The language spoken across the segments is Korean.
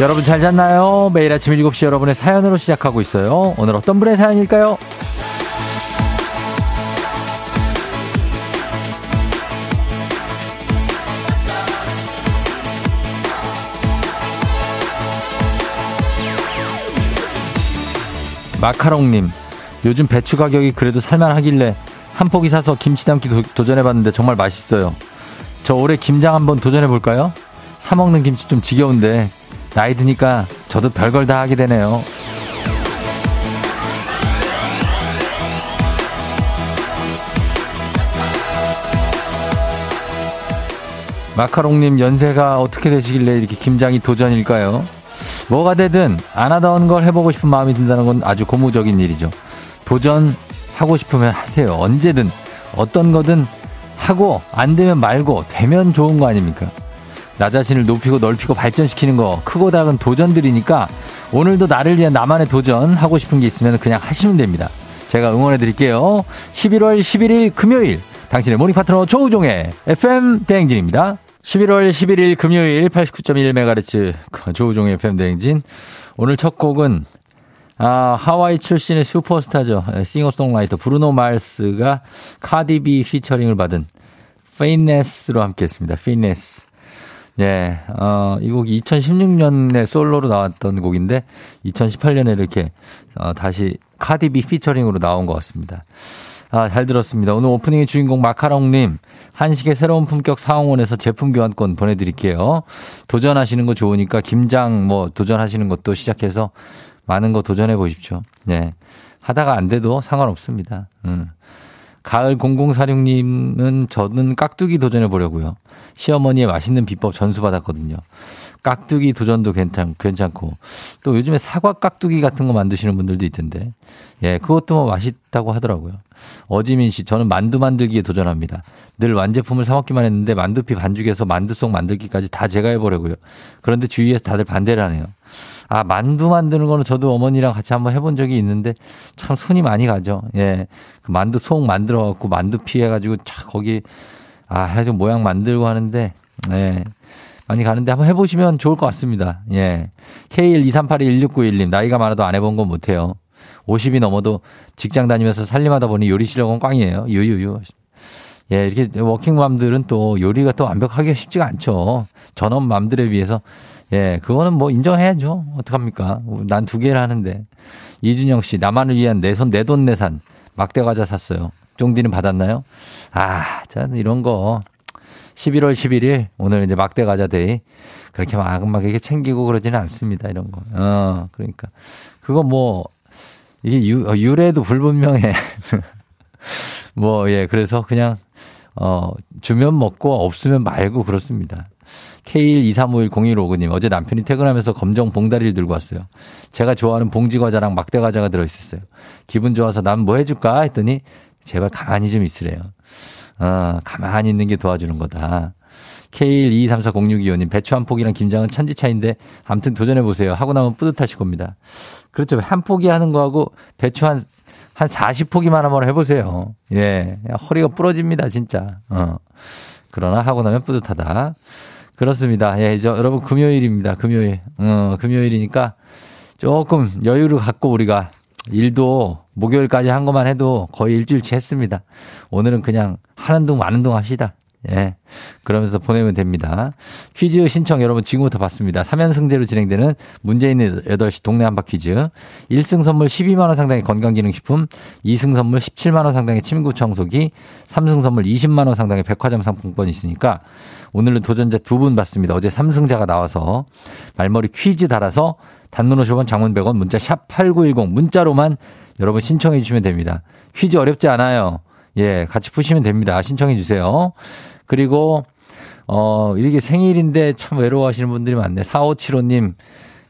여러분 잘 잤나요? 매일 아침 7시 여러분의 사연으로 시작하고 있어요. 오늘 어떤 분의 사연일까요? 마카롱님, 요즘 배추 가격이 그래도 살만하길래 한 포기 사서 김치 담기 도, 전해봤는데 정말 맛있어요. 저 올해 김장 한번 도전해볼까요? 사먹는 김치 좀 지겨운데 나이 드니까 저도 별걸 다 하게 되네요. 마카롱님 연세가 어떻게 되시길래 이렇게 김장이 도전일까요? 뭐가 되든 안 하던 걸 해보고 싶은 마음이 든다는 건 아주 고무적인 일이죠. 도전하고 싶으면 하세요. 언제든 어떤 거든 하고 안 되면 말고 되면 좋은 거 아닙니까? 나 자신을 높이고 넓히고 발전시키는 거 크고 작은 도전들이니까 오늘도 나를 위한 나만의 도전 하고 싶은 게 있으면 그냥 하시면 됩니다. 제가 응원해 드릴게요. 11월 11일 금요일 당신의 모닝 파트너 조우종의 FM 대행진입니다. 11월 11일 금요일 89.1MHz 조우종의 FM 대행진. 오늘 첫 곡은 아, 하와이 출신의 슈퍼스타죠. 싱어송라이터 브루노 마스가 카디비 피처링을 받은 Finesse로 함께 했습니다. Finesse. 네, 어, 이 곡이 2016년에 솔로로 나왔던 곡인데 2018년에 이렇게 어, 다시 카디비 피처링으로 나온 것 같습니다. 아, 잘 들었습니다. 오늘 오프닝의 주인공 마카롱님, 한식의 새로운 품격 사홍원에서 제품 교환권 보내드릴게요. 도전하시는 거 좋으니까 김장 뭐 도전하시는 것도 시작해서 많은 거 도전해 보십시오. 네. 하다가 안 돼도 상관없습니다. 음. 가을 0046님은 저는 깍두기 도전해 보려고요. 시어머니의 맛있는 비법 전수 받았거든요. 깍두기 도전도 괜찮, 괜찮고. 또 요즘에 사과 깍두기 같은 거 만드시는 분들도 있던데. 예, 그것도 뭐 맛있다고 하더라고요. 어지민 씨, 저는 만두 만들기에 도전합니다. 늘 완제품을 사 먹기만 했는데 만두피 반죽에서 만두 속 만들기까지 다 제가 해보려고요. 그런데 주위에서 다들 반대를 하네요. 아, 만두 만드는 거는 저도 어머니랑 같이 한번 해본 적이 있는데 참 손이 많이 가죠. 예. 그 만두 속 만들어 갖고 만두 피 해가지고 차 거기 아, 해가지고 모양 만들고 하는데, 예. 많이 가는데 한번 해보시면 좋을 것 같습니다. 예. K123821691님, 나이가 많아도 안 해본 건 못해요. 50이 넘어도 직장 다니면서 살림하다 보니 요리 실력은 꽝이에요. 유유유. 예, 이렇게 워킹맘들은 또 요리가 또 완벽하기가 쉽지가 않죠. 전업맘들에 비해서 예, 그거는 뭐 인정해야죠. 어떡합니까? 난 두 개를 하는데. 이준영 씨, 나만을 위한 내 손, 내 돈 내산. 막대 과자 샀어요. 쫑디는 받았나요? 아, 자, 이런 거. 11월 11일, 오늘 이제 막대 과자 데이. 그렇게 막, 막 이렇게 챙기고 그러지는 않습니다. 이런 거. 어, 그러니까. 그거 뭐, 이게 유, 어, 유래도 불분명해. 뭐, 예, 그래서 그냥, 어, 주면 먹고 없으면 말고 그렇습니다. K123510159님, 어제 남편이 퇴근하면서 검정 봉다리를 들고 왔어요. 제가 좋아하는 봉지 과자랑 막대 과자가 들어있었어요. 기분 좋아서 난 뭐 해줄까? 했더니, 제발 가만히 좀 있으래요. 어, 가만히 있는 게 도와주는 거다. K1234062호님, 배추 한 포기랑 김장은 천지 차인데, 아무튼 도전해보세요. 하고 나면 뿌듯하실 겁니다. 그렇죠. 한 포기 하는 거하고, 배추 한, 한 40포기만 한번 해보세요. 예. 허리가 부러집니다, 진짜. 어. 그러나 하고 나면 뿌듯하다. 그렇습니다. 예, 이제 여러분 금요일입니다. 금요일. 어, 금요일이니까 조금 여유를 갖고 우리가 일도 목요일까지 한 것만 해도 거의 일주일치 했습니다. 오늘은 그냥 하는 둥 마는 둥 합시다. 예. 그러면서 보내면 됩니다. 퀴즈 신청 여러분 지금부터 받습니다. 3연승제로 진행되는 있는 8시 동네 한바 퀴즈. 1승 선물 12만원 상당의 건강기능식품, 2승 선물 17만원 상당의 침구 청소기, 3승 선물 20만원 상당의 백화점 상품권이 있으니까 오늘은 도전자 두 분 받습니다. 어제 3승자가 나와서 말머리 퀴즈 달아서 단문 50원 장문 100원 문자 샵 8910 문자로만 여러분 신청해 주시면 됩니다. 퀴즈 어렵지 않아요. 예, 같이 푸시면 됩니다. 신청해 주세요. 그리고 어, 이렇게 생일인데 참 외로워하시는 분들이 많네. 4575님,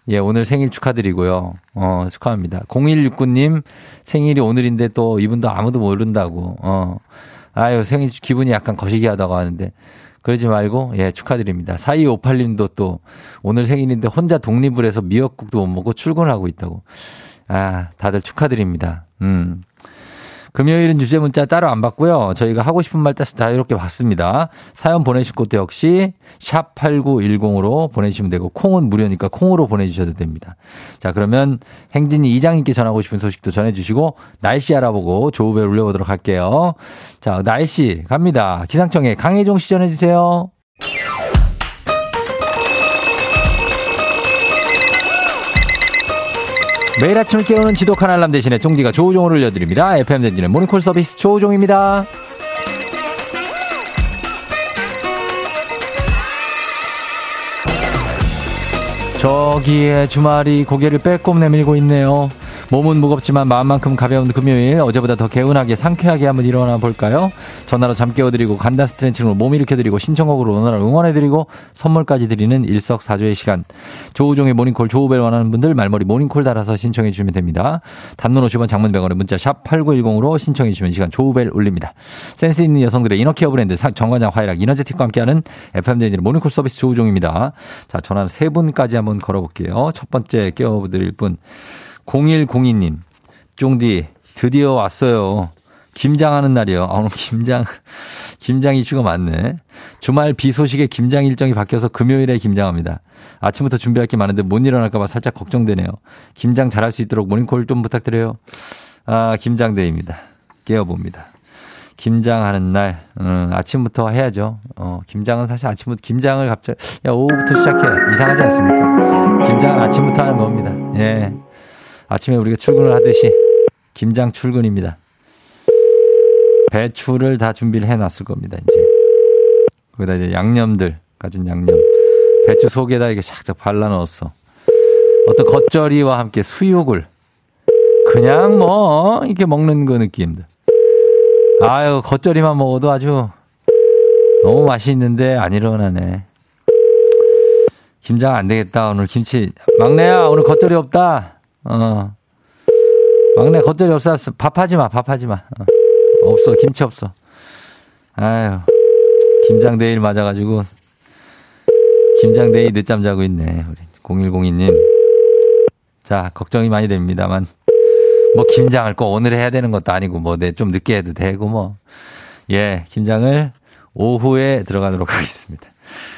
예, 오늘 생일 축하드리고요. 어, 축하합니다. 0169님, 생일이 오늘인데 또 이분도 아무도 모른다고, 어. 아유, 생일 기분이 약간 거시기 하다고 하는데, 그러지 말고, 예, 축하드립니다. 4258님도 또 오늘 생일인데 혼자 독립을 해서 미역국도 못 먹고 출근을 하고 있다고. 아, 다들 축하드립니다. 음. 금요일은 주제 문자 따로 안 받고요. 저희가 하고 싶은 말 따서 자유롭게 받습니다. 사연 보내실 것도 역시 샵 8910으로 보내주시면 되고 콩은 무료니까 콩으로 보내주셔도 됩니다. 자 그러면 행진이 이장님께 전하고 싶은 소식도 전해주시고 날씨 알아보고 조우배 올려보도록 할게요. 자 날씨 갑니다. 기상청에 강혜종 시 전해주세요. 매일 아침을 깨우는 지독한 알람 대신에 종디가 조우종을 올려드립니다. FM 댕진의 모닝콜 서비스 조우종입니다. 저기에 주말이 고개를 빼꼼 내밀고 있네요. 몸은 무겁지만 마음만큼 가벼운 금요일 어제보다 더 개운하게 상쾌하게 한번 일어나 볼까요? 전화로 잠 깨워드리고 간단 스트레칭으로 몸 일으켜드리고 신청곡으로 오늘 응원해드리고 선물까지 드리는 일석사조의 시간. 조우종의 모닝콜 조우벨 원하는 분들 말머리 모닝콜 달아서 신청해 주시면 됩니다. 단문 50원 장문 100원에 문자 샵 8910으로 신청해 주시면 시간 조우벨 올립니다. 센스 있는 여성들의 inner care 브랜드 정관장 화애락 이너제틱과 함께하는 FM댕진의 모닝콜 서비스 조우종입니다. 자 전화 세 분까지 한번 걸어볼게요. 첫 번째 깨워드릴 분 0102님, 쫑디, 드디어 왔어요. 김장하는 날이요. 아, 오늘 김장, 김장 이슈가 많네. 주말 비 소식에 김장 일정이 바뀌어서 금요일에 김장합니다. 아침부터 준비할 게 많은데 못 일어날까봐 살짝 걱정되네요. 김장 잘할 수 있도록 모닝콜 좀 부탁드려요. 아, 김장대입니다. 깨워봅니다. 김장하는 날, 음, 아침부터 해야죠. 어, 김장은 사실 아침부터, 김장을 갑자기, 야, 오후부터 시작해. 이상하지 않습니까? 김장은 아침부터 하는 겁니다. 예. 아침에 우리가 출근을 하듯이 김장 출근입니다. 배추를 다 준비를 해놨을 겁니다. 이제 거기다 이제 양념들 가진 양념 배추 속에다 이렇게 샥샥 발라 넣었어. 어떤 겉절이와 함께 수육을 그냥 뭐 이렇게 먹는 그 느낌들. 아유 겉절이만 먹어도 아주 너무 맛있는데 안 일어나네. 김장 안 되겠다 오늘 김치 막내야 오늘 겉절이 없다. 어. 막내 겉절이 없어. 밥하지 마, 밥하지 마. 어. 없어, 김치 없어. 아유, 김장 내일 맞아가지고, 김장 내일 늦잠 자고 있네. 우리 0102님. 자, 걱정이 많이 됩니다만, 뭐, 김장을 꼭 오늘 해야 되는 것도 아니고, 뭐, 네, 좀 늦게 해도 되고, 뭐. 예, 김장을 오후에 들어가도록 하겠습니다.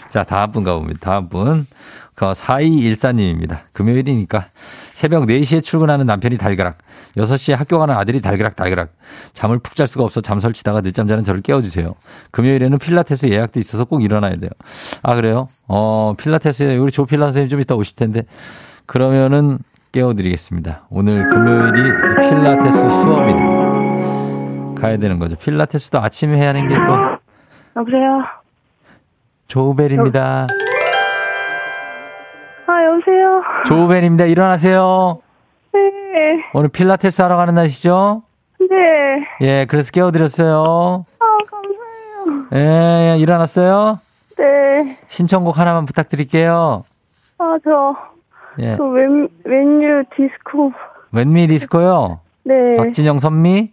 자, 다음 분 가봅니다. 다음 분. 그 4214님입니다. 금요일이니까 새벽 4시에 출근하는 남편이 달그락. 6시에 학교 가는 아들이 달그락 달그락. 잠을 푹 잘 수가 없어 잠 설치다가 늦잠 자는 저를 깨워주세요. 금요일에는 필라테스 예약도 있어서 꼭 일어나야 돼요. 아, 그래요? 어, 필라테스에 우리 조 필라 선생님 좀 이따 오실 텐데. 그러면은 깨워드리겠습니다. 오늘 금요일이 필라테스 수업입니다. 가야 되는 거죠. 필라테스도 아침에 해야 하는 게 또. 여보세요? 조우벨입니다. 조우벨입니다. 일어나세요. 네. 오늘 필라테스 하러 가는 날이시죠? 네. 예, 그래서 깨워드렸어요. 아, 감사해요. 예, 일어났어요? 네. 신청곡 하나만 부탁드릴게요. 아, 저, 예. 그 웬, 웬유 디스코. 웬미 디스코요? 네. 박진영 선미?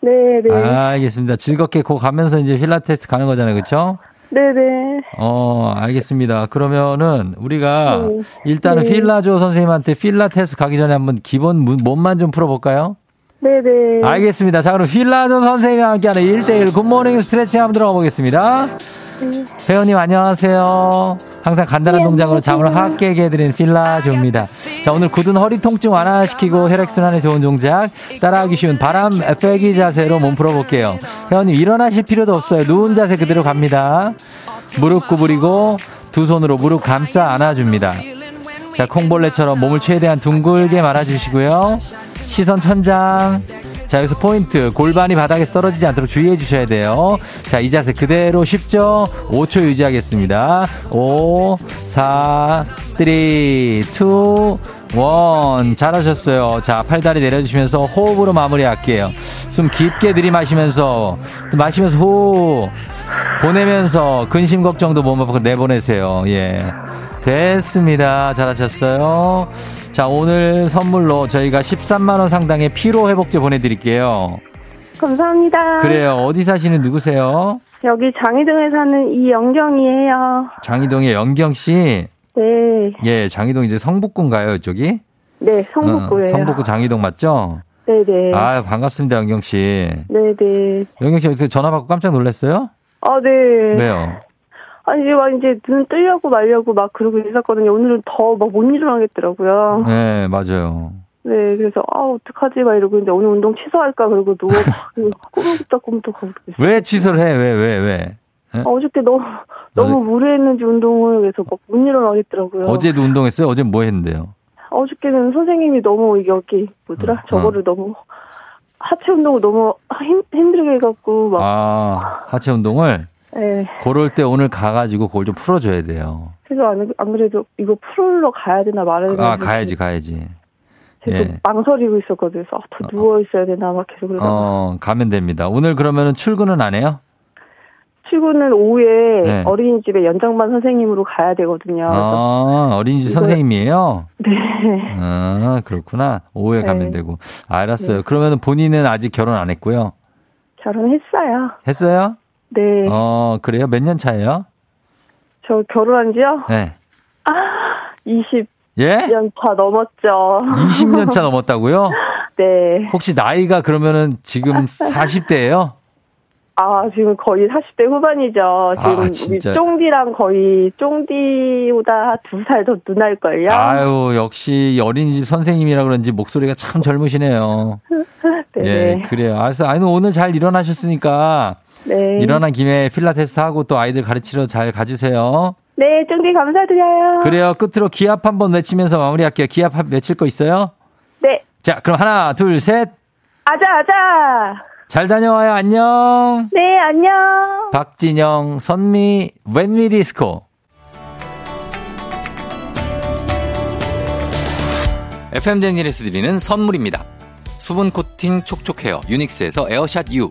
네, 네. 아, 알겠습니다. 즐겁게 고 가면서 이제 필라테스 가는 거잖아요. 그쵸? 네네. 어, 알겠습니다. 그러면은 우리가 네. 일단은 네. 필라조 선생님한테 필라테스 가기 전에 한번 기본 무- 몸만 좀 풀어볼까요? 네네. 알겠습니다. 자, 그럼 필라조 선생님과 함께하는 1대1 굿모닝 스트레칭 한번 들어가 보겠습니다. 네. 회원님 안녕하세요. 항상 간단한 동작으로 잠을 확 깨게 해드리는 필라조입니다. 자, 오늘 굳은 허리 통증 완화시키고 혈액순환에 좋은 동작, 따라하기 쉬운 바람 빼기 자세로 몸 풀어볼게요. 회원님 일어나실 필요도 없어요. 누운 자세 그대로 갑니다. 무릎 구부리고 두 손으로 무릎 감싸 안아줍니다. 자, 콩벌레처럼 몸을 최대한 둥글게 말아주시고요. 시선 천장. 자, 여기서 포인트. 골반이 바닥에 떨어지지 않도록 주의해 주셔야 돼요. 자, 이 자세 그대로 쉽죠? 5초 유지하겠습니다. 5, 4, 3, 2, 1. 잘하셨어요. 자, 팔다리 내려주시면서 호흡으로 마무리할게요. 숨 깊게 들이마시면서, 마시면서 후. 보내면서 근심 걱정도 몸 앞으로 내보내세요. 예. 됐습니다. 잘하셨어요. 자, 오늘 선물로 저희가 13만원 상당의 피로회복제 보내드릴게요. 감사합니다. 그래요. 어디 사시는 누구세요? 여기 장희동에 사는 이영경이에요. 장희동의 영경씨. 네. 예, 장희동 이제 성북구인가요, 이쪽이? 네, 성북구예요. 어, 성북구 장희동 맞죠? 네네. 아 반갑습니다, 영경 씨. 네네. 영경 씨 어떻게 전화 받고 깜짝 놀랐어요? 아, 네. 왜요? 아니, 이제 막 이제 눈 뜨려고 말려고 막 그러고 있었거든요. 오늘은 더 막 못 일어나겠더라고요. 네, 맞아요. 네, 그래서, 아, 어떡하지? 막 이러고 있는데 오늘 운동 취소할까? 그러고 누워 막 꾸물꾸덕 꾸물떡 하고 있어요. 왜 취소를 해? 왜, 왜, 왜? 아, 어저께 너무, 너무 무리했는지 운동을 그래서 막 못 일어나겠더라고요. 어제도 운동했어요? 어제 뭐 했는데요? 어저께는 선생님이 너무 여기 뭐더라? 어, 저거를 너무 하체 운동을 너무 힘, 힘들게 해갖고 막 아, 하체 운동을? 예. 그럴 때 오늘 가가지고 그걸 좀 풀어줘야 돼요. 그래서 안, 안 그래도 이거 풀러 가야 되나 말아야 되나 아, 가야지, 가야지. 계속 예. 망설이고 있었거든요. 그래서 아, 더 누워 있어야 되나 막 계속 그러다가 어, 가면 됩니다. 오늘 그러면은 출근은 안 해요? 출근은 오후에 네. 어린이집에 연장반 선생님으로 가야 되거든요. 아, 어린이집 이거- 선생님이에요? 네. 아, 그렇구나. 오후에 가면 네. 되고. 알았어요. 그러면은 본인은 아직 결혼 안 했고요. 결혼했어요. 했어요? 네. 어, 그래요? 몇 년 차예요? 저 결혼한 지요? 네. 20년 예? 차 넘었죠. 20년 차 넘었다고요? 네. 혹시 나이가 그러면은 지금 40대예요? 아, 지금 거의 40대 후반이죠. 지금 아, 우리 진짜. 쫑디랑 거의 쫑디보다 두 살 더 누날걸요? 아유, 역시 어린이집 선생님이라 그런지 목소리가 참 젊으시네요. 네. 예, 그래요. 알았어. 아니, 오늘 잘 일어나셨으니까 네. 일어난 김에 필라테스 하고 또 아이들 가르치러 잘 가주세요. 네, 쫑디 감사드려요. 그래요. 끝으로 기합 한번 외치면서 마무리할게요. 기합 한- 외칠 거 있어요? 네. 자, 그럼 하나, 둘, 셋. 아자, 아자. 잘 다녀와요. 안녕. 네, 안녕. 박진영, 선미, When We Disco. FM 댕진에서 드리는 선물입니다. 수분 코팅 촉촉 헤어 유닉스에서 에어샷 U,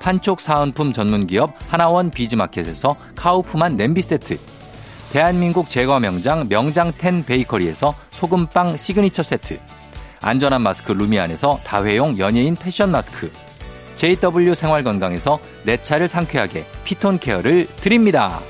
판촉 사은품 전문기업 하나원 비즈마켓에서 카우프만 냄비 세트, 대한민국 제과 명장 명장텐 베이커리에서 소금빵 시그니처 세트, 안전한 마스크 루미안에서 다회용 연예인 패션 마스크, JW 생활건강에서 내 차를 상쾌하게 피톤 케어를 드립니다.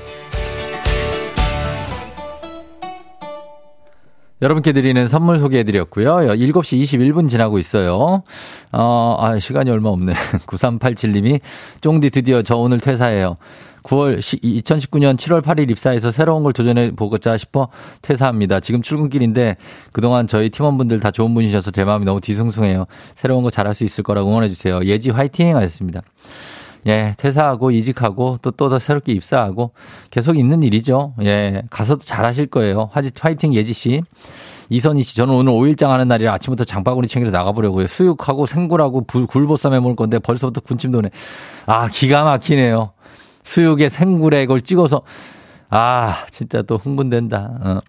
여러분께 드리는 선물 소개해드렸고요. 7시 21분 지나고 있어요. 어, 아, 시간이 얼마 없네. 9387님이 쫑디 드디어 저 오늘 퇴사해요. 9월 2019년 7월 8일 입사해서 새로운 걸 도전해 보고자 싶어 퇴사합니다. 지금 출근길인데 그동안 저희 팀원분들 다 좋은 분이셔서 제 마음이 너무 뒤숭숭해요. 새로운 거 잘할 수 있을 거라고 응원해 주세요. 예지 화이팅 하셨습니다. 예, 퇴사하고 이직하고 또 또 더 새롭게 입사하고 계속 있는 일이죠. 예, 가서도 잘하실 거예요. 화지 화이팅 예지 씨. 이선희 씨, 저는 오늘 5일장 하는 날이라 아침부터 장바구니 챙기러 나가보려고요. 수육하고 생굴하고 굴, 굴보쌈 해 먹을 건데 벌써부터 군침 도네. 아, 기가 막히네요. 수육에 생굴에 이걸 찍어서 아, 진짜 또 흥분된다. 어.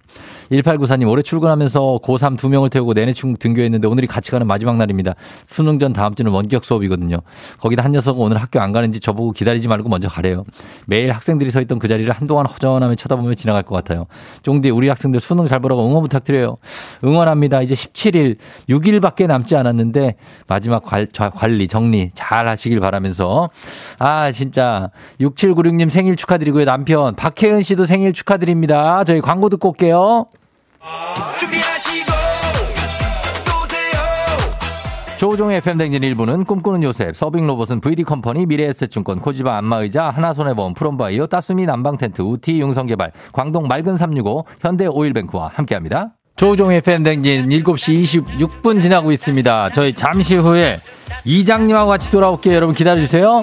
1894님, 올해 출근하면서 고3 두 명을 태우고 내내 중 등교했는데 오늘이 같이 가는 마지막 날입니다. 수능 전 다음 주는 원격 수업이거든요. 거기다 한 녀석은 오늘 학교 안 가는지 저보고 기다리지 말고 먼저 가래요. 매일 학생들이 서 있던 그 자리를 한동안 허전하며 쳐다보며 지나갈 것 같아요. 쫑디, 우리 학생들 수능 잘 보라고 응원 부탁드려요. 응원합니다. 이제 17일, 6일밖에 남지 않았는데 마지막 관 리, 정리 잘 하시길 바라면서 아, 진짜 6796님 생일 축하드리고요. 남편 박혜은 씨도 생일 축하드립니다. 저희 광고 듣고 올게요. 조종의 FM댕진 1부는 꿈꾸는 요셉, 서빙로봇은 VD컴퍼니, 미래에셋증권, 코지바 안마의자, 하나손해보험, 프롬바이오, 따스미 난방텐트, 우티 융성개발, 광동 맑은 365, 현대오일뱅크와 함께합니다. 조종의 팬댕진 7시 26분 지나고 있습니다. 저희 잠시 후에 이장님하고 같이 돌아올게요. 여러분 기다려주세요.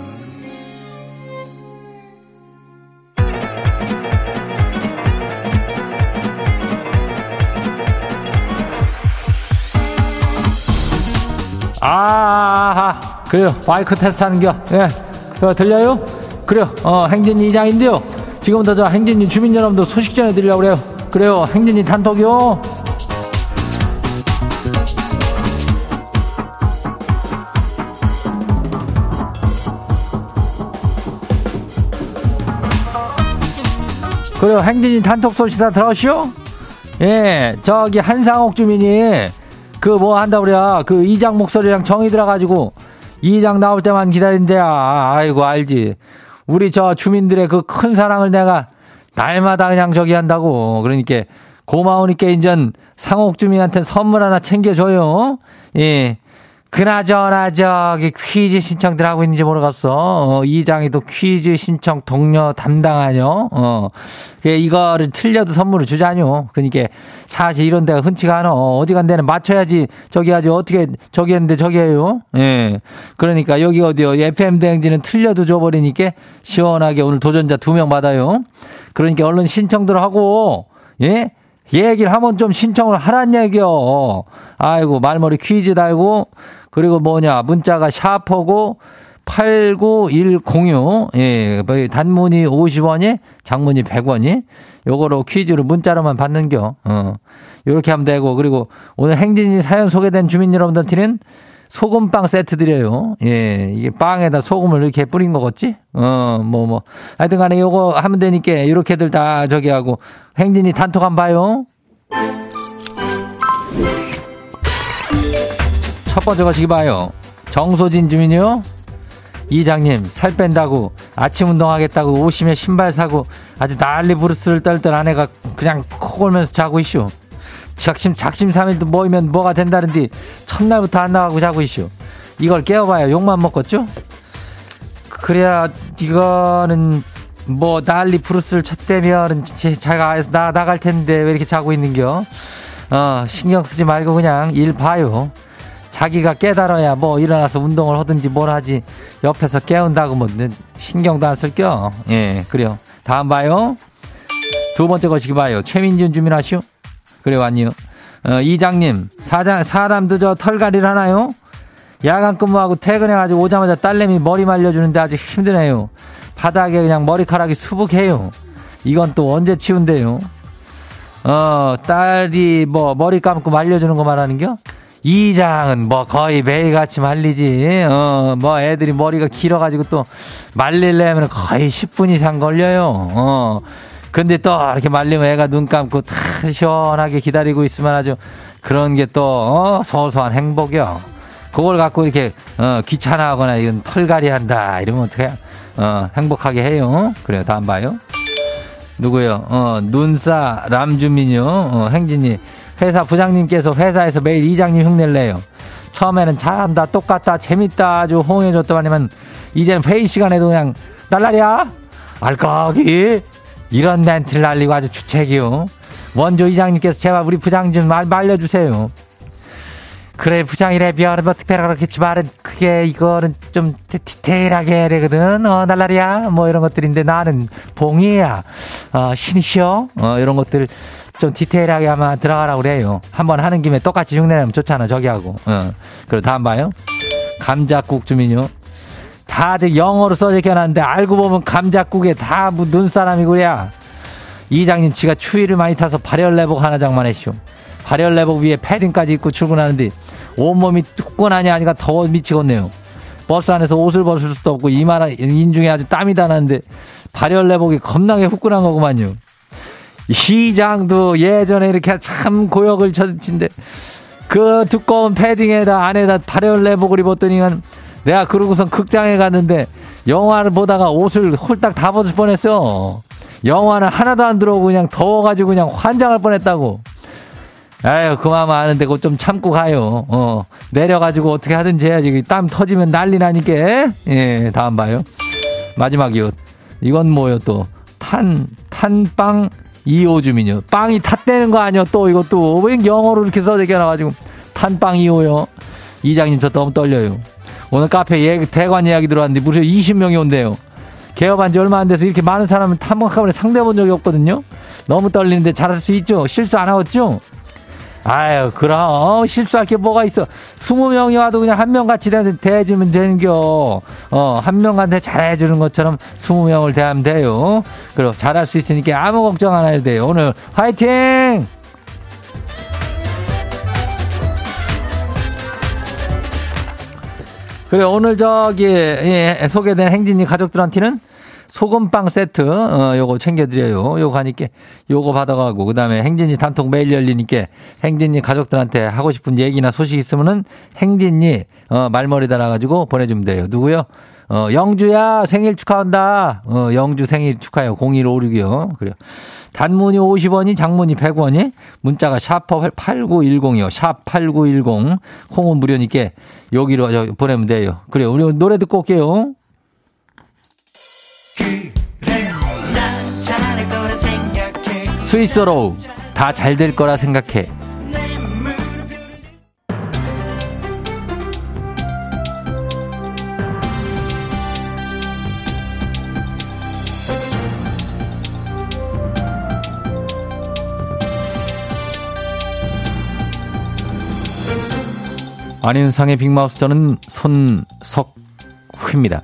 아, 그래요. 마이크 테스트 하는 겨. 예. 어, 들려요? 그래요. 어, 행진이 이장인데요. 지금부터 저 행진이 주민 여러분들 소식 전해드리려고 그래요. 그래요. 행진이 단톡이요. 그래요. 행진이 단톡 소식 다 들었슈? 예, 저기 한상옥 주민이 그 뭐 한다 그래야 그 이장 목소리랑 정이 들어가지고 이장 나올 때만 기다린대야. 아이고 알지. 우리 저 주민들의 그 큰 사랑을 내가 날마다 그냥 저기 한다고. 그러니까 고마우니까 인전 상옥 주민한테 선물 하나 챙겨줘요. 예. 그나저나 저기 퀴즈 신청들 하고 있는지 모르겠어. 어, 이장이 또 퀴즈 신청 동료 담당하뇨. 어. 이거를 틀려도 선물을 주자뇨. 그러니까 사실 이런 데가 흔치가 않아. 어디 간 데는 맞춰야지. 저기 하지. 어떻게 저기 했는데 저기 해요. 예. 그러니까 여기 어디요. FM 대행지는 틀려도 줘버리니까 시원하게 오늘 도전자 두 명 받아요. 그러니까 얼른 신청들 하고, 예? 얘기를 하면 좀 신청을 하란 얘기요. 아이고, 말머리 퀴즈 달고, 그리고 뭐냐, 문자가 샤퍼고, 89106, 예, 뭐 단문이 50원이, 장문이 100원이, 요거로 퀴즈로 문자로만 받는겨, 어. 요렇게 하면 되고, 그리고 오늘 행진이 사연 소개된 주민 여러분들한테는 소금빵 세트 드려요. 예, 이게 빵에다 소금을 이렇게 뿌린 거겠지? 어, 뭐, 뭐. 하여튼 간에 요거 하면 되니까, 이렇게들 다 저기 하고, 행진이 단톡 한번 봐요. 첫 번째 거시기 봐요. 정소진 주민이요. 이장님, 살 뺀다고, 아침 운동하겠다고, 오시면 신발 사고, 아주 난리 부르스를 떨던 아내가 그냥 코 골면서 자고 있슈. 작심, 작심 삼일도 모이면 뭐가 된다는데, 첫날부터 안 나가고 자고 있슈. 이걸 깨워봐야 욕만 먹겠죠? 그래야, 이거는, 뭐, 난리 부르스를 쳤대면은, 자가 나, 나갈 텐데, 왜 이렇게 자고 있는겨? 어, 신경 쓰지 말고 그냥 일 봐요. 자기가 깨달아야 뭐 일어나서 운동을 하든지 뭘 하지 옆에서 깨운다고 뭐 신경도 안 쓸겨. 예, 그래요. 다음 봐요. 두 번째 거시기 봐요. 최민준 주민하시오. 그래요, 아니요. 어, 이장님, 사장, 사람도 저 털갈이를 하나요? 야간 근무하고 퇴근해가지고 오자마자 딸내미 머리 말려주는데 아주 힘드네요. 바닥에 그냥 머리카락이 수북해요. 이건 또 언제 치운대요? 어, 딸이 뭐 머리 감고 말려주는 거 말하는겨? 이장은 뭐 거의 매일같이 말리지. 어, 뭐 애들이 머리가 길어가지고 또 말리려면 거의 10분 이상 걸려요. 어. 근데 또 이렇게 말리면 애가 눈 감고 다 시원하게 기다리고 있으면 아주 그런 게 또, 어, 소소한 행복이요. 그걸 갖고 이렇게, 어, 귀찮아하거나 이건 털갈이 한다. 이러면 어떡해. 어, 행복하게 해요. 그래요. 다음 봐요. 누구요? 어, 눈싸 람주민요. 어, 행진이. 회사 부장님께서 회사에서 매일 이장님 흉내를 내요. 처음에는 잘한다, 똑같다, 재밌다 아주 호응해줬더니만 이제는 회의 시간에도 그냥 날라리야? 알까기? 이런 멘트를 날리고 아주 주책이요. 원조 이장님께서 제발 우리 부장 좀 말, 말려주세요. 그래 부장이래 미안해 뭐 특별하게 그렇겠지만 그게 이거는 좀 디테일하게 해야 되거든 어 날라리야 뭐 이런 것들인데 나는 봉이야 어 신이시여 어 이런 것들 좀 디테일하게 아마 들어가라고 그래요. 한번 하는 김에 똑같이 흉내내면 좋잖아 저기 하고. 어 그리고 다음 봐요. 감자국 주민요. 다들 영어로 써적혀놨는데 알고 보면 감자국에 다 눈사람이고야. 이장님 지가 추위를 많이 타서 발열 내복 하나 장만 했쇼 발열 내복 위에 패딩까지 입고 출근하는데 온몸이 후끈하니 하니까 더워 미치겠네요. 버스 안에서 옷을 벗을 수도 없고 이마나 인중에 아주 땀이 다 나는데 발열 내복이 겁나게 후끈한 거구만요. 이장도 예전에 이렇게 참 고역을 쳐친데 그 두꺼운 패딩에다 안에다 발열 내복을 입었더니만 내가 그러고선 극장에 갔는데 영화를 보다가 옷을 홀딱 다 벗을 뻔했어. 영화는 하나도 안 들어오고 그냥 더워가지고 그냥 환장할 뻔했다고. 아유, 그 마음 아는데 그거 좀 참고 가요. 어. 내려가지고 어떻게 하든지 해야지. 땀 터지면 난리 나니까. 예, 다음 봐요. 마지막이요. 이건 뭐요, 또. 탄, 탄빵 2호 주민요. 빵이 탔대는 거 아니요, 또 이것도. 왜 영어로 이렇게 써져 나가지고. 탄빵 2호요. 이장님 저 너무 떨려요. 오늘 카페 예, 대관 예약이 들어왔는데 무려 20명이 온대요. 개업한 지 얼마 안 돼서 이렇게 많은 사람을 탐방카본에 상대해 본 적이 없거든요. 너무 떨리는데 잘할 수 있죠? 실수 안 하겠죠? 아유, 그럼, 실수할 게 뭐가 있어. 스무 명이 와도 그냥 한 명 같이 대해주면 되는겨. 어, 한 명한테 잘해주는 것처럼 스무 명을 대하면 돼요. 그리고 잘할 수 있으니까 아무 걱정 안 해도 돼요. 오늘 화이팅! 그래, 오늘 저기, 예, 소개된 행진이 가족들한테는 소금빵 세트 어 요거 챙겨드려요. 요거 가니까 요거 받아가고 그다음에 행진이 단톡 매일 열리니까 행진이 가족들한테 하고 싶은 얘기나 소식 있으면은 행진이 어 말머리 달아가지고 보내주면 돼요. 누구요? 어 영주야 생일 축하한다. 어 영주 생일 축하해요. 0156이요. 그래요. 단문이 50원이 장문이 100원이 문자가 샤퍼 8910이요. 샵 8910 콩은 무료니까 여기로 보내면 돼요. 그래요. 우리 노래 듣고 올게요. 스위스로우 다 잘 될 거라 생각해. 안윤상의 빅마우스 저는 손석휘입니다.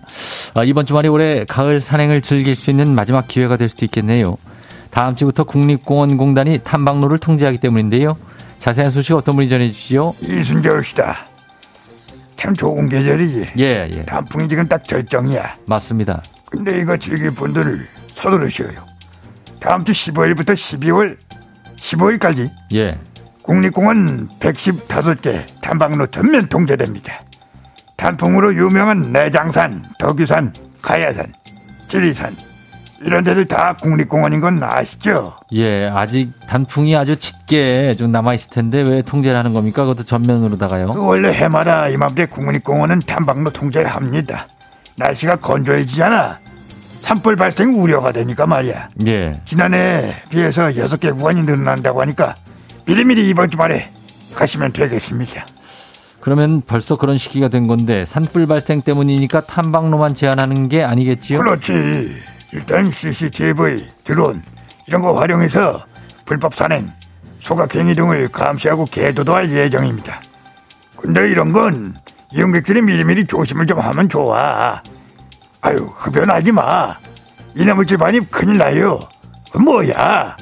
아, 이번 주말이 올해 가을 산행을 즐길 수 있는 마지막 기회가 될 수도 있겠네요. 다음 주부터 국립공원공단이 탐방로를 통제하기 때문인데요. 자세한 소식 어떤 분이 전해주시죠? 이순결 씨다. 참 좋은 계절이지. 예, 예. 단풍이 지금 딱 절정이야. 맞습니다. 근데 이거 즐길 분들을 서두르시어요. 다음 주 15일부터 12월 15일까지 예. 국립공원 115개 탐방로 전면 통제됩니다. 단풍으로 유명한 내장산, 덕유산, 가야산, 지리산 이런 데들 다 국립공원인 건 아시죠? 예, 아직 단풍이 아주 짙게 좀 남아있을 텐데 왜 통제를 하는 겁니까? 그것도 전면으로다가요? 그 원래 해마다 이맘때 국립공원은 탐방로 통제를 합니다. 날씨가 건조해지잖아. 산불 발생 우려가 되니까 말이야. 예. 지난해에 비해서 6개 구간이 늘어난다고 하니까 미리미리 이번 주말에 가시면 되겠습니다. 그러면 벌써 그런 시기가 된 건데 산불 발생 때문이니까 탐방로만 제한하는 게 아니겠지요? 그렇지. 일단 CCTV, 드론 이런 거 활용해서 불법 산행, 소각행위 등을 감시하고 계도도할 예정입니다. 근데 이런 건 이용객들이 미리미리 조심을 좀 하면 좋아. 아유, 흡연하지 마. 이나물질 반입 큰일 나요. 그 뭐야?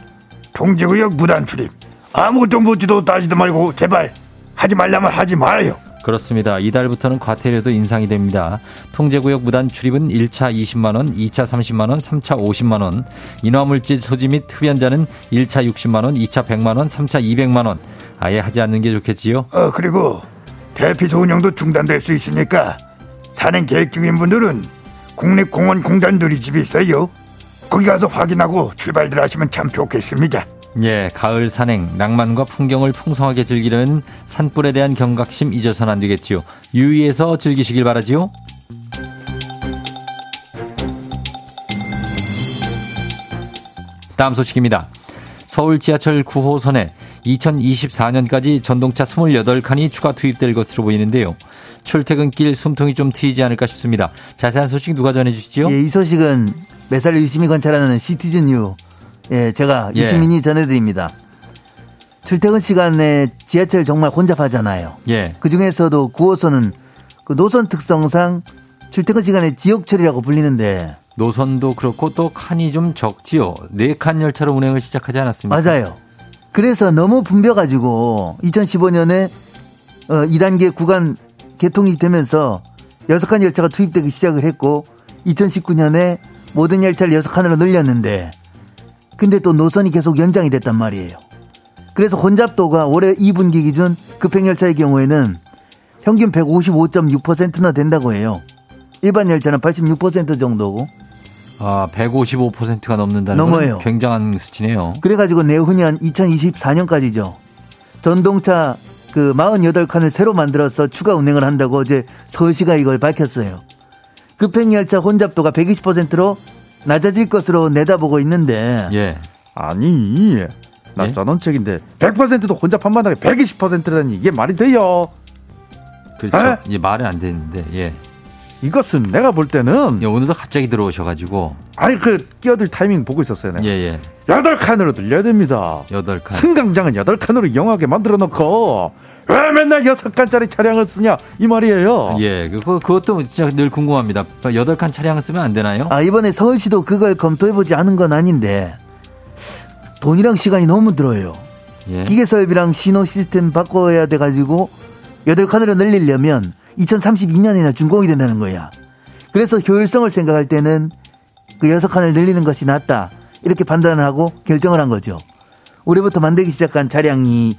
통제구역 무단 출입. 아무것도 묻지도 따지도 말고 제발 하지 말라면 하지 말아요. 그렇습니다. 이달부터는 과태료도 인상이 됩니다. 통제구역 무단 출입은 1차 20만원, 2차 30만원, 3차 50만원. 인화물질 소지 및 흡연자는 1차 60만원, 2차 100만원, 3차 200만원. 아예 하지 않는 게 좋겠지요? 어, 그리고 대피소 운영도 중단될 수 있으니까 산행 계획 중인 분들은 국립공원 공단 누리집이 있어요. 거기 가서 확인하고 출발들 하시면 참 좋겠습니다. 예, 가을 산행, 낭만과 풍경을 풍성하게 즐기려는 산불에 대한 경각심 잊어서는 안 되겠지요. 유의해서 즐기시길 바라지요. 다음 소식입니다. 서울 지하철 9호선에 2024년까지 전동차 28칸이 추가 투입될 것으로 보이는데요. 출퇴근길 숨통이 좀 트이지 않을까 싶습니다. 자세한 소식 누가 전해주시죠? 예, 이 소식은 매사를 유심히 관찰하는 시티즌 유. 예, 제가 예. 유시민이 전해드립니다. 출퇴근 시간에 지하철 정말 혼잡하잖아요. 예. 그 중에서도 9호선은 그 노선 특성상 출퇴근 시간에 지옥철이라고 불리는데 노선도 그렇고 또 칸이 좀 적지요. 네 칸 열차로 운행을 시작하지 않았습니까? 맞아요. 그래서 너무 붐벼가지고 2015년에 어, 2단계 구간 개통이 되면서 6칸 열차가 투입되기 시작을 했고 2019년에 모든 열차를 6칸으로 늘렸는데 근데 또 노선이 계속 연장이 됐단 말이에요. 그래서 혼잡도가 올해 2분기 기준 급행열차의 경우에는 평균 155.6%나 된다고 해요. 일반 열차는 86% 정도고 아, 155%가 넘는다는 넘어요. 건 굉장한 수치네요. 그래가지고 내후년 2024년까지죠. 전동차 그 48칸을 새로 만들어서 추가 운행을 한다고 어제 서울시가 이걸 밝혔어요. 급행열차 혼잡도가 120%로 낮아질 것으로 내다보고 있는데 예. 아니, 나 예? 전원책인데 100%도 혼잡한 마당에 120%라니 이게 말이 돼요? 그렇죠. 에? 예, 말은 안 되는데, 예. 이것은 내가 볼 때는 예, 오늘도 갑자기 들어오셔가지고, 아니 그 끼어들 타이밍 보고 있었어요. 예, 내가. 예. 여덟 칸으로 늘려야 됩니다. 여덟 칸. 승강장은 여덟 칸으로 이용하게 만들어 놓고 왜 맨날 여섯 칸짜리 차량을 쓰냐 이 말이에요. 예, 그거, 그것도 진짜 늘 궁금합니다. 여덟 칸 차량을 쓰면 안 되나요? 아 이번에 서울시도 그걸 검토해보지 않은 건 아닌데 돈이랑 시간이 너무 들어요. 예. 기계 설비랑 신호 시스템 바꿔야 돼가지고 8칸으로 늘리려면 2032년이나 준공이 된다는 거야. 그래서 효율성을 생각할 때는 그 6칸을 늘리는 것이 낫다. 이렇게 판단을 하고 결정을 한 거죠. 올해부터 만들기 시작한 차량이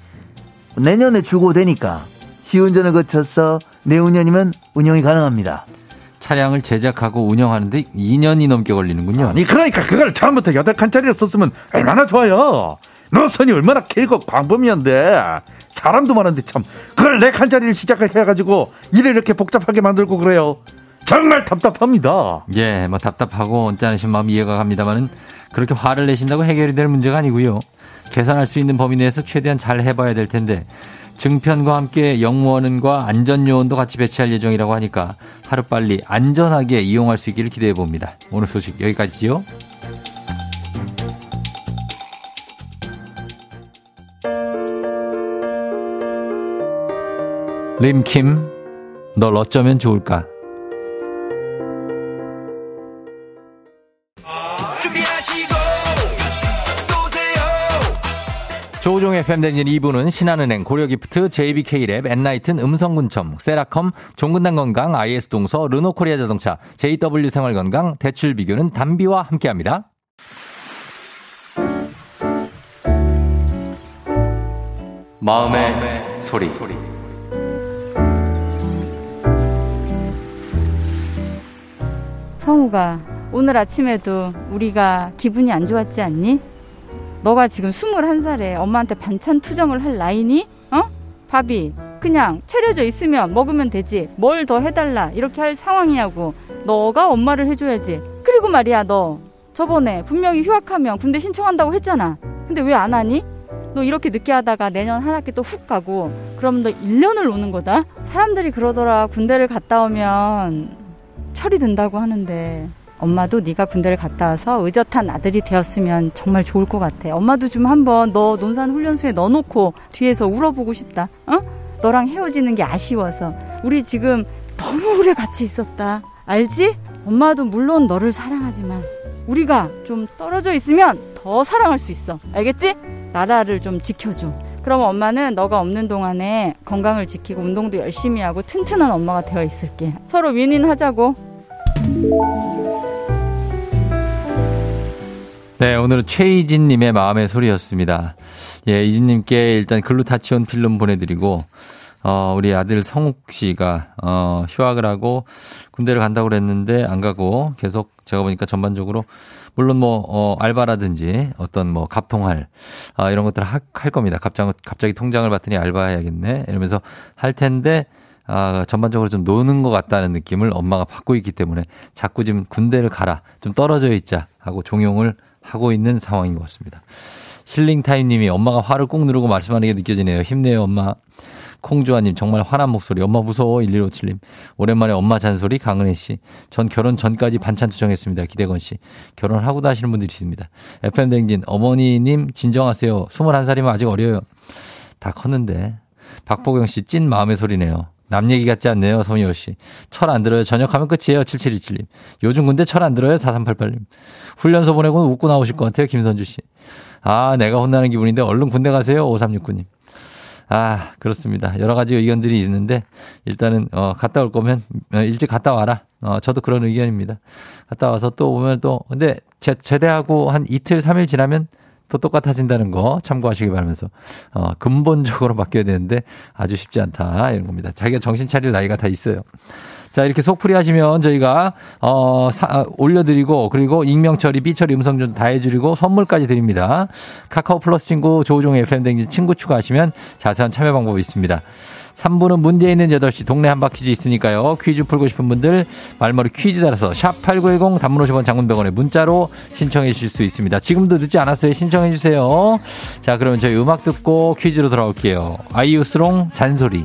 내년에 출고되니까 시운전을 거쳐서 내후년이면 운영이 가능합니다. 차량을 제작하고 운영하는데 2년이 넘게 걸리는군요. 아니 그러니까 그걸 처음부터 여덟 칸짜리를 썼으면 얼마나 좋아요. 노선이 얼마나 길고 광범위한데 사람도 많은데 참 그걸 네 칸짜리를 시작해가지고 일을 이렇게 복잡하게 만들고 그래요. 정말 답답합니다. 예, 뭐 답답하고 언짢으신 마음 이해가 갑니다만은 그렇게 화를 내신다고 해결이 될 문제가 아니고요. 계산할 수 있는 범위 내에서 최대한 잘 해봐야 될 텐데 증편과 함께 영무원과 안전요원도 같이 배치할 예정이라고 하니까 하루빨리 안전하게 이용할 수 있기를 기대해 봅니다. 오늘 소식 여기까지지요. 림킴, 널 어쩌면 좋을까? 조우종의 팬데진 2부는 신한은행, 고려기프트, JBK랩, 엔나이튼, 음성군청, 세라컴, 종근당건강, IS동서, 르노코리아 자동차, JW 생활건강, 대출비교는 담비와 함께합니다. 마음의, 소리. 성우가 오늘 아침에도 우리가 기분이 안 좋았지 않니? 너가 지금 21살에 엄마한테 반찬 투정을 할 나이니? 어? 밥이 그냥 차려져 있으면 먹으면 되지. 뭘 더 해달라. 이렇게 할 상황이냐고. 너가 엄마를 해줘야지. 그리고 말이야 너. 저번에 분명히 휴학하면 군대 신청한다고 했잖아. 근데 왜 안 하니? 너 이렇게 늦게 하다가 내년 한 학기 또 훅 가고 그럼 너 1년을 노는 거다? 사람들이 그러더라. 군대를 갔다 오면 철이 든다고 하는데 엄마도 네가 군대를 갔다 와서 의젓한 아들이 되었으면 정말 좋을 것 같아. 엄마도 좀 한번 너 논산 훈련소에 넣어놓고 뒤에서 울어보고 싶다. 어? 너랑 헤어지는 게 아쉬워서 우리 지금 너무 오래 같이 있었다. 알지? 엄마도 물론 너를 사랑하지만 우리가 좀 떨어져 있으면 더 사랑할 수 있어. 알겠지? 나라를 좀 지켜줘. 그럼 엄마는 너가 없는 동안에 건강을 지키고 운동도 열심히 하고 튼튼한 엄마가 되어 있을게. 서로 윈윈 하자고. 네, 오늘은 최이진님의 마음의 소리였습니다. 예, 이진님께 일단 글루타치온 필름 보내드리고, 어, 우리 아들 성욱 씨가, 어, 휴학을 하고 군대를 간다고 그랬는데 안 가고 계속 제가 보니까 전반적으로 물론 뭐, 어, 알바라든지 어떤 뭐 갑통할, 아, 이런 것들을 할, 할 겁니다. 갑자기, 갑자기 통장을 받더니 알바해야겠네. 이러면서 할 텐데, 아, 전반적으로 좀 노는 것 같다는 느낌을 엄마가 받고 있기 때문에 자꾸 지금 군대를 가라. 좀 떨어져 있자. 하고 종용을 하고 있는 상황인 것 같습니다. 힐링타임 님이 엄마가 화를 꾹 누르고 말씀하는 게 느껴지네요. 힘내요, 엄마. 콩조아님 정말 화난 목소리. 엄마 무서워. 1157님. 오랜만에 엄마 잔소리. 강은혜 씨. 전 결혼 전까지 반찬 투정했습니다. 기대건 씨. 결혼하고도 하시는 분들이 있습니다. FM 댕진. 어머니님 진정하세요. 21살이면 아직 어려요. 다 컸는데. 박보경 씨 찐 마음의 소리네요. 남 얘기 같지 않네요. 서미호 씨. 철 안 들어요. 저녁하면 끝이에요. 7727님. 요즘 근데 철안 들어요. 4388님. 훈련소 보내고는 웃고 나오실 것 같아요. 김선주 씨. 아, 내가 혼나는 기분인데 얼른 군대 가세요. 5369님. 아, 그렇습니다. 여러 가지 의견들이 있는데 일단은 어 갔다 올 거면 어, 일찍 갔다 와라. 어 저도 그런 의견입니다. 갔다 와서 또 오면 또 근데 제, 제대하고 한 이틀 삼일 지나면 또 똑같아진다는 거 참고하시기 바라면서 어 근본적으로 바뀌어야 되는데 아주 쉽지 않다 이런 겁니다. 자기가 정신 차릴 나이가 다 있어요. 자, 이렇게 속풀이 하시면 저희가, 어, 사, 아, 올려드리고, 그리고 익명 처리, 삐 처리, 음성 좀 다 해드리고, 선물까지 드립니다. 카카오 플러스 친구, 조우종의 FM댕진 친구 추가하시면 자세한 참여 방법이 있습니다. 3부는 문제 있는 8시 동네 한바 퀴즈 있으니까요. 퀴즈 풀고 싶은 분들 말머리 퀴즈 달아서 샵8910 단문 50원 장문병원에 문자로 신청해 주실 수 있습니다. 지금도 늦지 않았어요. 신청해 주세요. 자, 그러면 저희 음악 듣고 퀴즈로 돌아올게요. 아이유스롱 잔소리.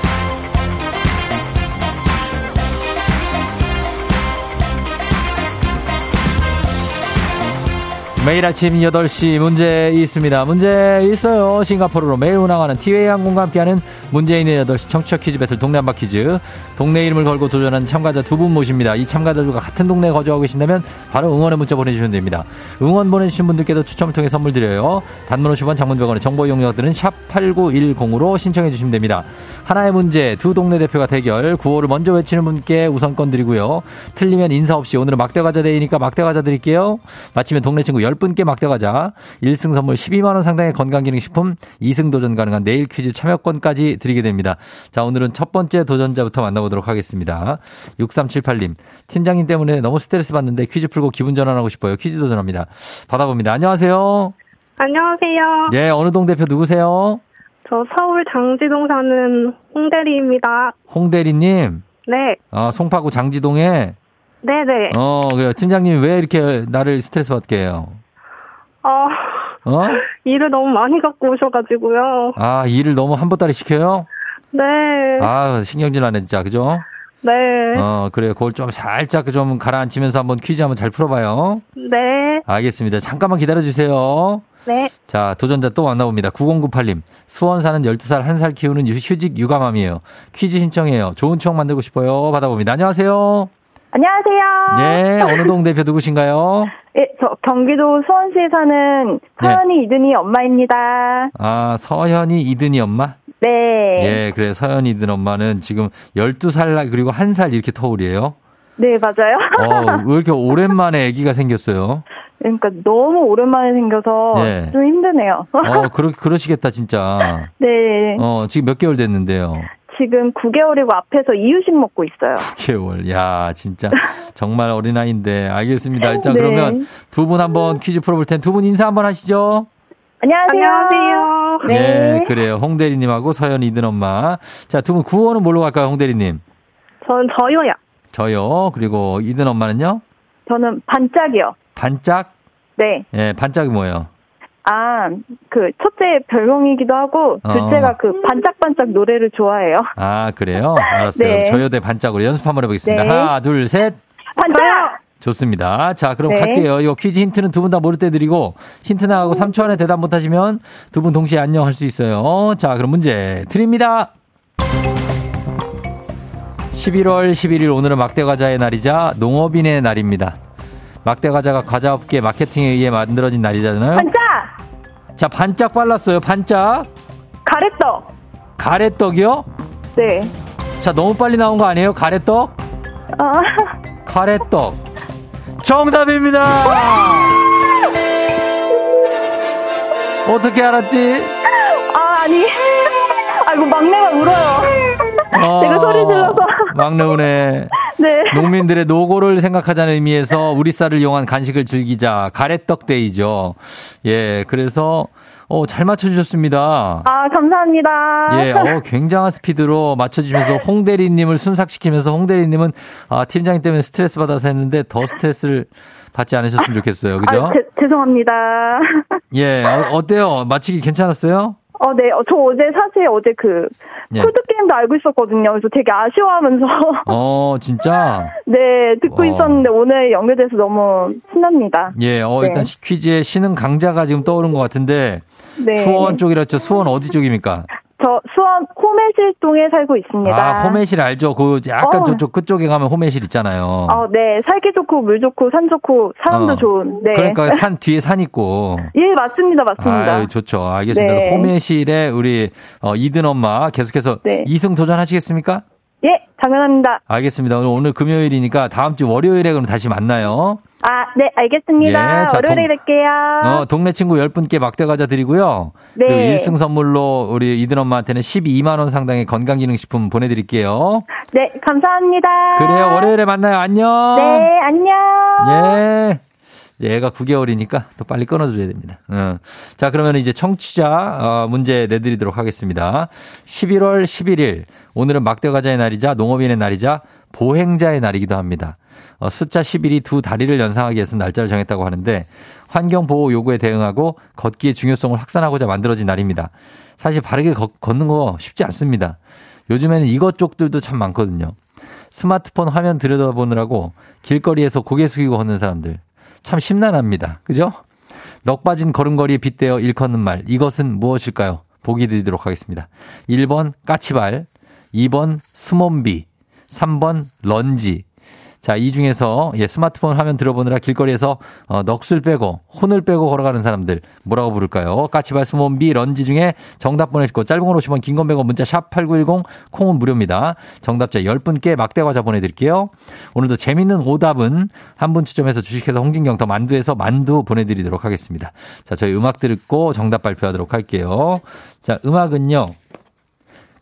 매일 아침 8시 문제 있습니다. 문제 있어요. 싱가포르로 매일 운항하는 티웨이 항공과 함께하는 문제 있는 8시 청취자 퀴즈 배틀 동네 한바 퀴즈. 동네 이름을 걸고 도전하는 참가자 두 분 모십니다. 이 참가자들과 같은 동네에 거주하고 계신다면 바로 응원의 문자 보내주시면 됩니다. 응원 보내주신 분들께도 추첨을 통해 선물 드려요. 단문 50원 장문병원의 정보 이용료들은 샵 8910으로 신청해 주시면 됩니다. 하나의 문제 두 동네 대표가 대결 구호를 먼저 외치는 분께 우선권 드리고요. 틀리면 인사 없이 오늘은 막대 과자 데이니까 막대 과자 드릴게요. 마치면 동네 친구 10분께 막대 과자 1승 선물 12만 원 상당의 건강기능식품 2승 도전 가능한 내일 퀴즈 참여권까지 드리게 됩니다. 자 오늘은 첫 번째 도전자부터 만나보도록 하겠습니다. 6378님 팀장님 때문에 너무 스트레스 받는데 퀴즈 풀고 기분 전환하고 싶어요. 퀴즈 도전합니다. 받아봅니다. 안녕하세요. 안녕하세요. 예 어느 동 대표 누구세요? 저 서울 장지동 사는 홍대리입니다. 홍대리님. 네. 어, 송파구 장지동에 네네. 어, 그래요. 팀장님 왜 이렇게 나를 스트레스 받게 해요? 어, 어? 일을 너무 많이 갖고 오셔가지고요. 아, 일을 너무 한 보따리 시켜요? 네. 아, 신경질 나네, 진짜. 그죠? 네. 어, 그래요. 그걸 좀 살짝 좀 가라앉히면서 한번 퀴즈 한번 잘 풀어봐요. 네. 알겠습니다. 잠깐만 기다려주세요. 네. 자, 도전자 또 만나봅니다. 9098님. 수원 사는 12살, 1살 키우는 유- 휴직 육아맘이에요. 퀴즈 신청해요. 좋은 추억 만들고 싶어요. 받아봅니다. 안녕하세요. 안녕하세요. 네, 어느 동 대표 누구신가요? 예, 저 경기도 수원시에 사는 네. 서연이 이든이 엄마입니다. 아, 서현이 이든이 엄마? 네. 예, 그래. 서현이 이든 엄마는 지금 12살, 그리고 1살 이렇게 터울이에요. 네, 맞아요. 어, 왜 이렇게 오랜만에 아기가 생겼어요? 그러니까 너무 오랜만에 생겨서 네. 좀 힘드네요. 어, 그러, 그러시겠다, 진짜. 네. 어, 지금 몇 개월 됐는데요? 지금 9개월이고 앞에서 이유식 먹고 있어요. 9개월. 야, 진짜. 정말 어린아이인데. 알겠습니다. 자, 네. 그러면 두 분 한번 퀴즈 풀어볼 텐데 두 분 인사 한번 하시죠. 안녕하세요. 안녕하세요. 네. 예, 그래요. 홍대리님하고 서현 이든 엄마. 자, 두 분 구호는 뭘로 갈까요, 홍대리님? 전 저요요. 저요. 그리고 이든 엄마는요? 저는 반짝이요. 반짝? 네. 예, 반짝이 뭐예요? 아, 그 첫째 별명이기도 하고 어. 둘째가 그 반짝반짝 노래를 좋아해요. 아, 그래요? 알았어요. 네. 저요 대 반짝으로 연습 한번 해보겠습니다. 네. 하나, 둘, 셋. 반짝! 좋습니다. 자, 그럼 네. 갈게요. 이거 퀴즈 힌트는 두 분 다 모를 때 드리고 힌트 나가고 3초 안에 대답 못 하시면 두 분 동시에 안녕 할 수 있어요. 자, 그럼 문제 드립니다. 11월 11일 오늘은 막대 과자의 날이자 농업인의 날입니다. 막대 과자가 과자 업계 마케팅에 의해 만들어진 날이잖아요. 반짝! 자, 반짝 빨랐어요. 반짝. 가래떡! 가래떡이요? 네. 자, 너무 빨리 나온 거 아니에요? 가래떡? 아, 가래떡. 정답입니다. 어떻게 알았지? 아, 아니. 아이고, 막내가 울어요. 내가 소리 질러서. 막내 운에 네. 농민들의 노고를 생각하자는 의미에서 우리 쌀을 이용한 간식을 즐기자 가래떡 데이죠. 예, 그래서 어, 잘 맞춰주셨습니다. 아, 감사합니다. 예, 어, 굉장한 스피드로 맞춰주시면서 홍대리님을 순삭시키면서 홍대리님은 아, 팀장님 때문에 스트레스 받아서 했는데 더 스트레스를 받지 않으셨으면 좋겠어요. 그죠? 아, 제- 죄송합니다. 예, 어, 어때요? 맞히기 괜찮았어요? 어, 네. 어, 저 어제 사실 어제 그, 예. 콜드게임도 알고 있었거든요. 그래서 되게 아쉬워하면서. 어, 진짜? 네, 듣고 어. 있었는데 오늘 연결돼서 너무 신납니다. 예, 어, 네. 일단 퀴즈에 신흥 강자가 지금 떠오른 것 같은데 네. 수원 쪽이랬죠. 수원 어디 쪽입니까? 저 수원 호매실동에 살고 있습니다. 아, 호매실 알죠? 그 약간 어. 저쪽 그쪽에 가면 호매실 있잖아요. 어, 네. 살기 좋고 물 좋고 산 좋고 사람도 어. 좋은. 네. 그러니까 산 뒤에 산 있고. 예, 맞습니다. 맞습니다. 아, 좋죠. 알겠습니다. 네. 호매실에 우리 어, 이든 엄마 계속해서 네. 이승 도전하시겠습니까? 예, 당연합니다. 알겠습니다. 오늘, 오늘 금요일이니까 다음 주 월요일에 그럼 다시 만나요. 아, 네, 알겠습니다. 예, 자, 월요일에 동- 뵐게요. 어, 동네 친구 10분께 막대 과자 드리고요. 네. 그리고 1승 선물로 우리 이든 엄마한테는 12만 원 상당의 건강 기능 식품 보내 드릴게요. 네, 감사합니다. 그래요. 월요일에 만나요. 안녕. 네, 안녕. 예. 애가 9개월이니까 또 빨리 끊어줘야 됩니다. 어. 자, 그러면 이제 청취자 어, 문제 내드리도록 하겠습니다. 11월 11일 오늘은 막대 과자의 날이자 농업인의 날이자 보행자의 날이기도 합니다. 어, 숫자 11이 두 다리를 연상하기 위해서 날짜를 정했다고 하는데 환경 보호 요구에 대응하고 걷기의 중요성을 확산하고자 만들어진 날입니다. 사실 바르게 걷, 걷는 거 쉽지 않습니다. 요즘에는 이것족들도 참 많거든요. 스마트폰 화면 들여다보느라고 길거리에서 고개 숙이고 걷는 사람들 참 심란합니다. 그죠? 넋 빠진 걸음걸이에 빗대어 일컫는 말 이것은 무엇일까요? 보기 드리도록 하겠습니다. 1번 까치발, 2번 스몸비, 3번 런지. 자, 이 중에서 예, 스마트폰 화면 들여다보느라 길거리에서 어, 넋을 빼고 혼을 빼고 걸어가는 사람들 뭐라고 부를까요? 까치발 스몸비 런지 중에 정답 보내시고 짧은 건 50원 긴 건 100원 문자 샵 8910 콩은 무료입니다. 정답자 10분께 막대 과자 보내드릴게요. 오늘도 재밌는 오답은 한 분 추첨해서 주식회사 홍진경 더 만두에서 만두 보내드리도록 하겠습니다. 자, 저희 음악 듣고 정답 발표하도록 할게요. 자, 음악은요.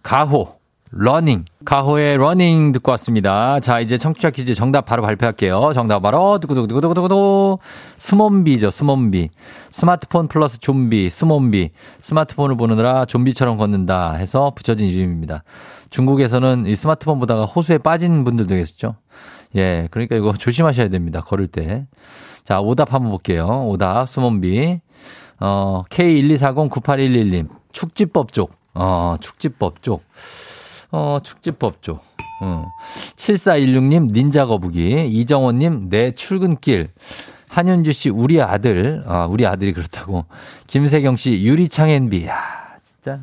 가호. Running. 가호의 Running 듣고 왔습니다. 자, 이제 청취자 퀴즈 정답 바로 발표할게요. 정답 바로 두구두구두구두구두구 스몸비죠, 스몸비. 스마트폰 플러스 좀비, 스몸비. 스마트폰을 보느라 좀비처럼 걷는다 해서 붙여진 이름입니다. 중국에서는 이 스마트폰 보다가 호수에 빠진 분들도 계시죠. 예, 그러니까 이거 조심하셔야 됩니다. 걸을 때. 자, 오답 한번 볼게요. 오답, 스몬비. 어, K124098111님. 축지법 쪽. 어, 축지법 쪽. 어, 축지법 쪽. 어. 7416님, 닌자 거북이. 이정원님, 내 출근길. 한윤주 씨, 우리 아들. 아, 우리 아들이 그렇다고. 김세경 씨, 유리창엔비. 야 진짜.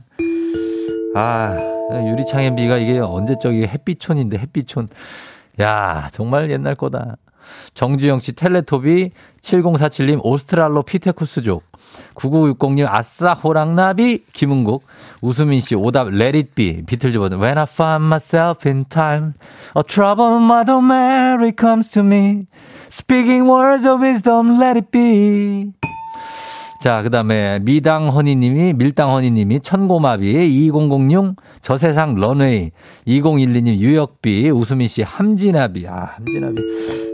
아, 유리창엔비가 이게 언제적 이게 햇빛촌인데, 햇빛촌. 야 정말 옛날 거다. 정주영 씨, 텔레토비. 7047님, 오스트랄로 피테쿠스족. 9960님, 아싸, 호랑나비. 김은국. 우수민 씨, 오답, let it be. 비틀즈 버전. When I find myself in time, a troubled mother Mary comes to me. Speaking words of wisdom, let it be. 자, 그 다음에 미당허니님이, 밀당허니님이, 천고마비, 2006, 저세상 런웨이, 2012님 유역비, 우수민 씨 함진아비, 아, 함진아비.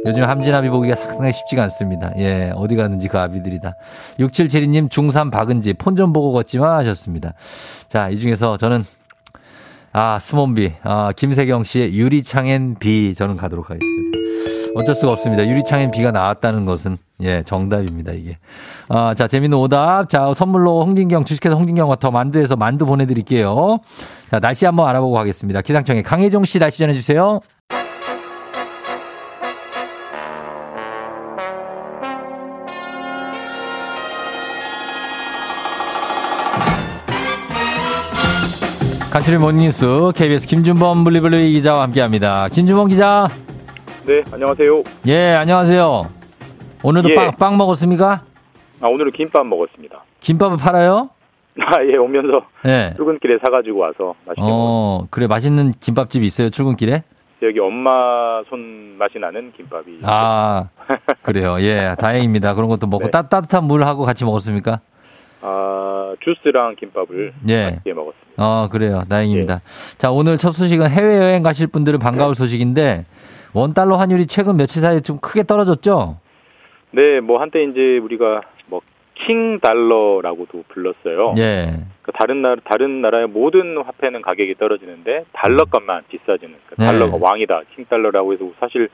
요즘 함진아비 보기가 상당히 쉽지가 않습니다. 예, 어디 갔는지 그 아비들이다. 6772님 중3 박은지, 폰 좀 보고 걷지마 하셨습니다. 자, 이 중에서 저는, 아, 스몬비, 아, 김세경 씨의 유리창엔 비, 저는 가도록 하겠습니다. 어쩔 수가 없습니다. 유리창에 비가 나왔다는 것은 예 정답입니다 이게. 아, 자 재밌는 오답. 자 선물로 홍진경 주식회사 홍진경과 더 만두에서 만두 보내드릴게요. 자 날씨 한번 알아보고 가겠습니다. 기상청에 강혜종 씨 날씨 전해주세요. 간추린 모닝뉴스 KBS 김준범 블리블리 기자와 함께합니다. 김준범 기자. 네, 안녕하세요. 예, 안녕하세요. 오늘도 예. 빵, 빵 먹었습니까? 아, 오늘은 김밥 먹었습니다. 김밥을 팔아요? 아, 예, 오면서 예. 출근길에 사가지고 와서 맛있게 먹었어요. 어, 그래 맛있는 김밥집 있어요 출근길에? 여기 엄마 손 맛이 나는 김밥이. 아, 그래요. 예, 다행입니다. 그런 것도 먹고 네. 따, 따뜻한 물하고 같이 먹었습니까? 아, 주스랑 김밥을 예. 맛있게 먹었습니다. 어, 그래요. 다행입니다. 예. 자, 오늘 첫 소식은 해외여행 가실 분들은 반가울 소식인데, 원달러 환율이 최근 며칠 사이에 좀 크게 떨어졌죠? 네, 뭐 한때 이제 우리가 뭐 킹 달러라고도 불렀어요. 예. 그 다른 나라 다른 나라의 모든 화폐는 가격이 떨어지는데 달러 값만 비싸지는. 그 네. 달러가 왕이다. 킹 달러라고 해서 사실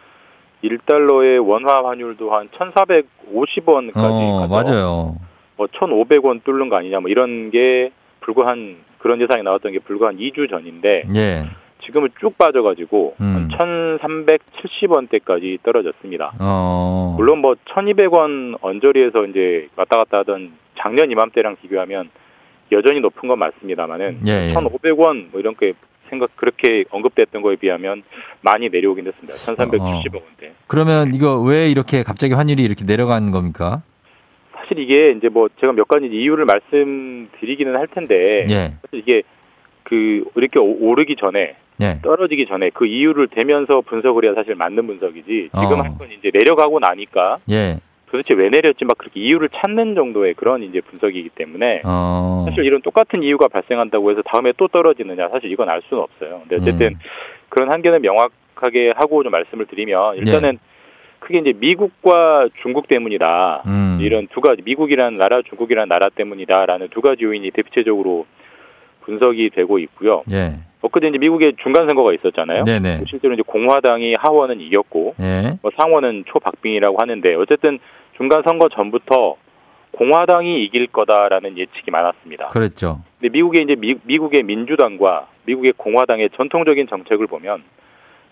1달러의 원화 환율도 한 1,450원까지 어, 맞아요. 뭐 1,500원 뚫는 거 아니냐 뭐 이런 게 불과 한 그런 예상이 나왔던 게 불과 한 2주 전인데 예. 지금은 쭉 빠져가지고 음. 한 1,370원대까지 떨어졌습니다. 어. 물론 뭐 1,200원 언저리에서 이제 왔다 갔다 하던 작년 이맘때랑 비교하면 여전히 높은 건 맞습니다만은 예, 예. 1,500원 뭐 이런 게 생각 그렇게 언급됐던 거에 비하면 많이 내려오긴 됐습니다. 어. 1,370원대. 그러면 이거 왜 이렇게 갑자기 환율이 이렇게 내려간 겁니까? 사실 이게 이제 뭐 제가 몇 가지 이유를 말씀드리기는 할 텐데 예. 사실 이게 그 이렇게 오- 오르기 전에 예. 떨어지기 전에 그 이유를 대면서 분석을 해야 사실 맞는 분석이지 지금 어. 한건 이제 내려가고 나니까 예. 도대체 왜 내렸지 막 그렇게 이유를 찾는 정도의 그런 이제 분석이기 때문에 어. 사실 이런 똑같은 이유가 발생한다고 해서 다음에 또 떨어지느냐 사실 이건 알 수는 없어요. 근데 어쨌든 음. 그런 한계는 명확하게 하고 좀 말씀을 드리면 예. 일단은 크게 이제 미국과 중국 때문이다. 음. 이런 두 가지 미국이라는 나라, 중국이라는 나라 때문이다라는 두 가지 요인이 대표적으로 분석이 되고 있고요. 예. 엊그제 이제 미국에 중간 선거가 있었잖아요. 네네. 실제로 이제 공화당이 하원은 이겼고 예. 뭐 상원은 초박빙이라고 하는데 어쨌든 중간 선거 전부터 공화당이 이길 거다라는 예측이 많았습니다. 그랬죠. 근데 미국의 이제 미, 미국의 민주당과 미국의 공화당의 전통적인 정책을 보면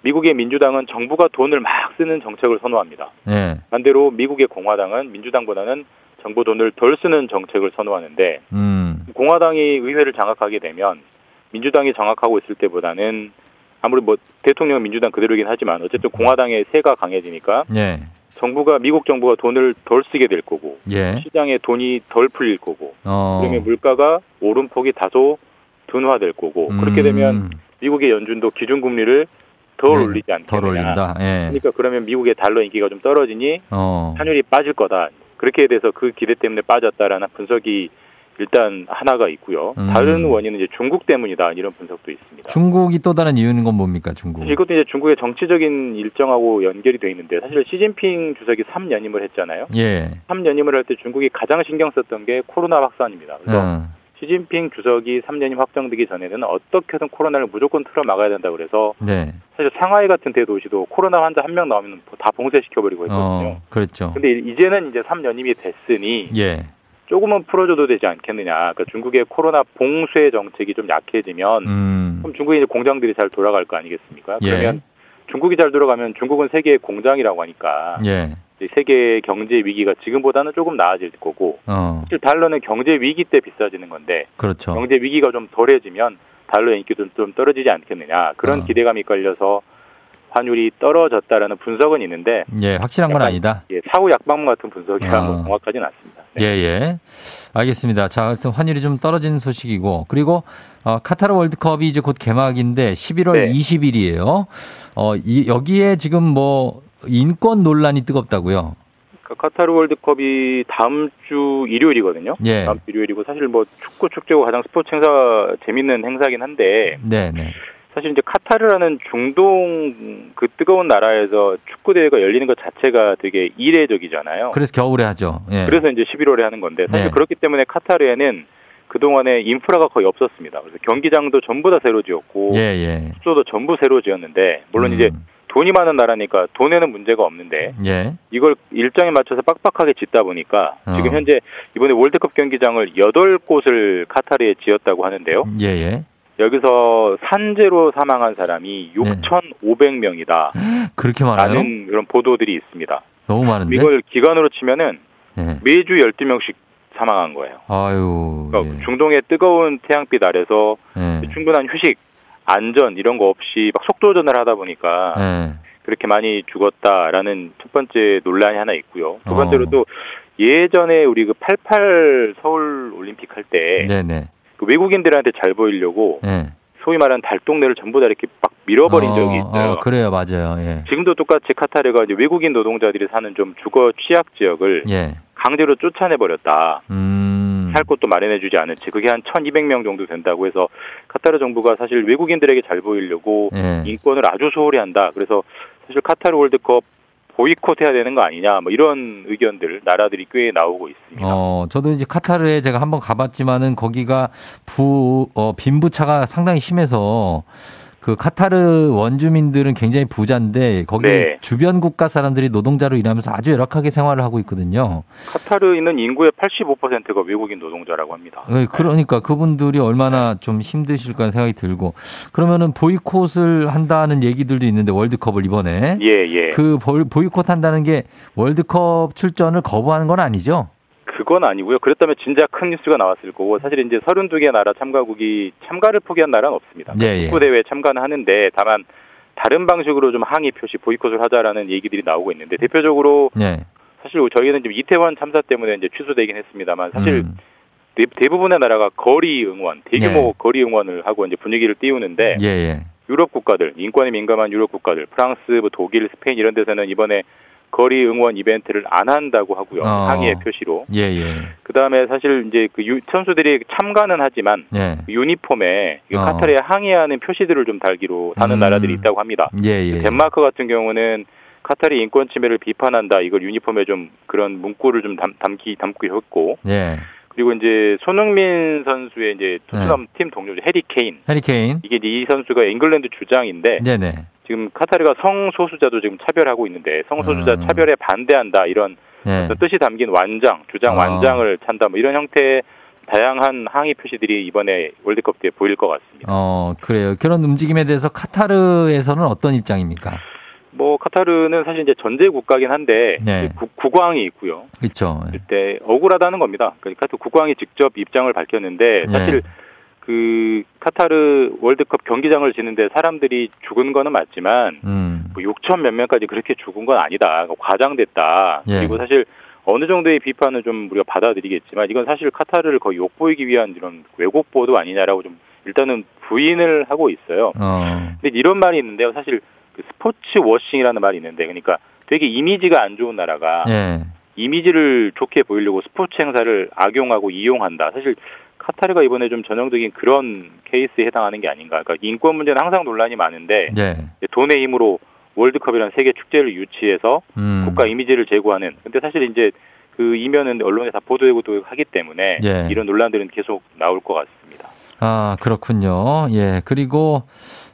미국의 민주당은 정부가 돈을 막 쓰는 정책을 선호합니다. 예. 반대로 미국의 공화당은 민주당보다는 정부 돈을 덜 쓰는 정책을 선호하는데 음. 공화당이 의회를 장악하게 되면 민주당이 장악하고 있을 때보다는 아무리 뭐 대통령 민주당 그대로긴 하지만 어쨌든 공화당의 세가 강해지니까 예. 정부가 미국 정부가 돈을 덜 쓰게 될 거고 예. 시장에 돈이 덜 풀릴 거고 어. 그러면 물가가 오름폭이 다소 둔화될 거고 그렇게 되면 음. 미국의 연준도 기준금리를 덜 네, 올리지 않겠느냐. 덜 올린다. 예. 그러니까 그러면 미국의 달러 인기가 좀 떨어지니 어. 환율이 빠질 거다. 그렇게 돼서 그 기대 때문에 빠졌다라는 분석이 일단 하나가 있고요. 음. 다른 원인은 이제 중국 때문이다 이런 분석도 있습니다. 중국이 또 다른 이유는 건 뭡니까, 중국? 이것도 이제 중국의 정치적인 일정하고 연결이 돼 있는데 사실 시진핑 주석이 3연임을 했잖아요. 예. 3연임을 할 때 중국이 가장 신경 썼던 게 코로나 확산입니다. 그래서 어. 시진핑 주석이 3년임 확정되기 전에는 어떻게든 코로나를 무조건 틀어 막아야 된다 그래서 네. 사실 상하이 같은 대도시도 코로나 환자 한 명 나오면 다 봉쇄시켜 버리고 했거든요. 어, 그렇죠. 근데 이제는 이제 3년임이 됐으니 예. 조금은 풀어줘도 되지 않겠느냐. 그러니까 중국의 코로나 봉쇄 정책이 좀 약해지면 음. 그럼 중국의 공장들이 잘 돌아갈 거 아니겠습니까? 예. 그러면 중국이 잘 돌아가면 중국은 세계의 공장이라고 하니까 예. 세계의 경제 위기가 지금보다는 조금 나아질 거고 어. 사실 달러는 경제 위기 때 비싸지는 건데 그렇죠. 경제 위기가 좀 덜해지면 달러의 인기도 좀 떨어지지 않겠느냐 그런 어. 기대감이 깔려서 환율이 떨어졌다라는 분석은 있는데 예, 확실한 건 약간, 아니다. 예, 사후 약방문 같은 분석이라 어. 뭐 정확하지는 않습니다. 네. 예, 예. 알겠습니다. 자, 하여튼 환율이 좀 떨어지는 소식이고, 그리고, 어, 카타르 월드컵이 이제 곧 개막인데, 11월 네. 20일이에요. 어, 이, 여기에 지금 뭐, 인권 논란이 뜨겁다고요. 그 카타르 월드컵이 다음 주 일요일이거든요. 예. 다음 주 일요일이고 사실 뭐 축구 축제고 가장 스포츠 행사 재밌는 행사긴 한데 네, 네. 사실 이제 카타르라는 중동 그 뜨거운 나라에서 축구 대회가 열리는 것 자체가 되게 이례적이잖아요. 그래서 겨울에 하죠. 예. 그래서 이제 11월에 하는 건데 사실 네. 그렇기 때문에 카타르에는 그 동안에 인프라가 거의 없었습니다. 그래서 경기장도 전부 다 새로 지었고 예, 예. 숙소도 전부 새로 지었는데 물론 음. 이제 돈이 많은 나라니까 돈에는 문제가 없는데 예. 이걸 일정에 맞춰서 빡빡하게 짓다 보니까 어. 지금 현재 이번에 월드컵 경기장을 8곳을 카타르에 지었다고 하는데요. 예, 예. 여기서 산재로 사망한 사람이 네. 6,500명이다. 그렇게 많아요? 라는 그런 보도들이 있습니다. 너무 많은데? 이걸 기간으로 치면은 예. 매주 12명씩 사망한 거예요. 아유. 그러니까 중동의 뜨거운 태양빛 아래서 예. 충분한 휴식, 안전 이런 거 없이 막 속도전을 하다 보니까 예. 그렇게 많이 죽었다라는 첫 번째 논란이 하나 있고요. 두 어. 번째로 또 예전에 우리 그 88 서울 올림픽 할때 네네. 그 외국인들한테 잘 보이려고 예. 소위 말하는 달동네를 전부 다 이렇게 막 밀어버린 어, 적이 있어요. 어, 그래요, 맞아요. 예. 지금도 똑같이 카타르가 이제 외국인 노동자들이 사는 좀 주거 취약 지역을 예. 강제로 쫓아내 버렸다. 음. 살 곳도 마련해주지 않은 채 그게 한 1,200명 정도 된다고 해서 카타르 정부가 사실 외국인들에게 잘 보이려고 예. 인권을 아주 소홀히 한다. 그래서 사실 카타르 월드컵 보이콧해야 되는 거 아니냐, 뭐 이런 의견들 나라들이 꽤 나오고 있습니다. 어, 저도 이제 카타르에 제가 한번 가봤지만은 거기가 부, 어, 빈부차가 상당히 심해서 그 카타르 원주민들은 굉장히 부자인데 거기 네. 주변 국가 사람들이 노동자로 일하면서 아주 열악하게 생활을 하고 있거든요. 카타르에 있는 인구의 85%가 외국인 노동자라고 합니다. 예, 그러니까 그분들이 얼마나 좀 힘드실까 생각이 들고 그러면은 보이콧을 한다는 얘기들도 있는데 월드컵을 이번에 예, 예. 그 보- 보이콧 한다는 게 월드컵 출전을 거부하는 건 아니죠? 그건 아니고요. 그랬다면 진짜 큰 뉴스가 나왔을 거고 사실 이제 32개 나라 참가국이 참가를 포기한 나라는 없습니다. 예, 예. 축구 대회에 참가는 하는데 다만 다른 방식으로 좀 항의 표시 보이콧을 하자라는 얘기들이 나오고 있는데 대표적으로 네. 사실 저희는 지금 이태원 참사 때문에 이제 취소되긴 했습니다만 사실 음. 대, 부분의 나라가 거리 응원, 대규모 네. 거리 응원을 하고 이제 분위기를 띄우는데 예, 예. 유럽 국가들, 인권에 민감한 유럽 국가들, 프랑스, 뭐 독일, 스페인 이런 데서는 이번에 거리 응원 이벤트를 안 한다고 하고요. 어. 항의의 표시로. 예, 예. 그 다음에 사실 이제 그 유- 선수들이 참가는 하지만 예. 그 유니폼에 이 어. 카타르에 항의하는 표시들을 좀 달기로 하는 음. 나라들이 있다고 합니다. 예, 예. 덴마크 같은 경우는 카타르 인권 침해를 비판한다. 이걸 유니폼에 좀 그런 문구를 좀 담, 담기 담고 했고 예. 그리고 이제 손흥민 선수의 이제 토트넘 네. 팀 동료죠 해리 케인. 해리 케인. 이게 이제 이 선수가 잉글랜드 주장인데 네네. 지금 카타르가 성소수자도 지금 차별하고 있는데 성소수자 음. 차별에 반대한다 이런 예. 어떤 뜻이 담긴 완장, 주장 어. 완장을 찬다 뭐 이런 형태의 다양한 항의 표시들이 이번에 월드컵 때 보일 것 같습니다. 어, 그래요. 그런 움직임에 대해서 카타르에서는 어떤 입장입니까? 뭐 카타르는 사실 이제 전제 국가긴 한데 네. 그 국- 국왕이 있고요. 그렇죠. 그때 억울하다는 겁니다. 그러니까 또 국왕이 직접 입장을 밝혔는데 사실 네. 그 카타르 월드컵 경기장을 지는데 사람들이 죽은 거는 맞지만 음. 뭐 6천 몇 명까지 그렇게 죽은 건 아니다. 과장됐다. 예. 그리고 사실 어느 정도의 비판은 좀 우리가 받아들이겠지만 이건 사실 카타르를 거의 욕보이기 위한 이런 왜곡 보도 아니냐라고 좀 일단은 부인을 하고 있어요. 어. 근데 이런 말이 있는데요. 사실 그 스포츠 워싱이라는 말이 있는데 그러니까 되게 이미지가 안 좋은 나라가 예. 이미지를 좋게 보이려고 스포츠 행사를 악용하고 이용한다. 사실 카타르가 이번에 좀 전형적인 그런 케이스에 해당하는 게 아닌가. 그러니까 인권 문제는 항상 논란이 많은데 예. 이제 돈의 힘으로 월드컵이라는 세계 축제를 유치해서 음. 국가 이미지를 제고하는. 근데 사실 이제 그 이면은 언론에 다 보도되고 하기 때문에 예. 이런 논란들은 계속 나올 것 같습니다. 아, 그렇군요. 예. 그리고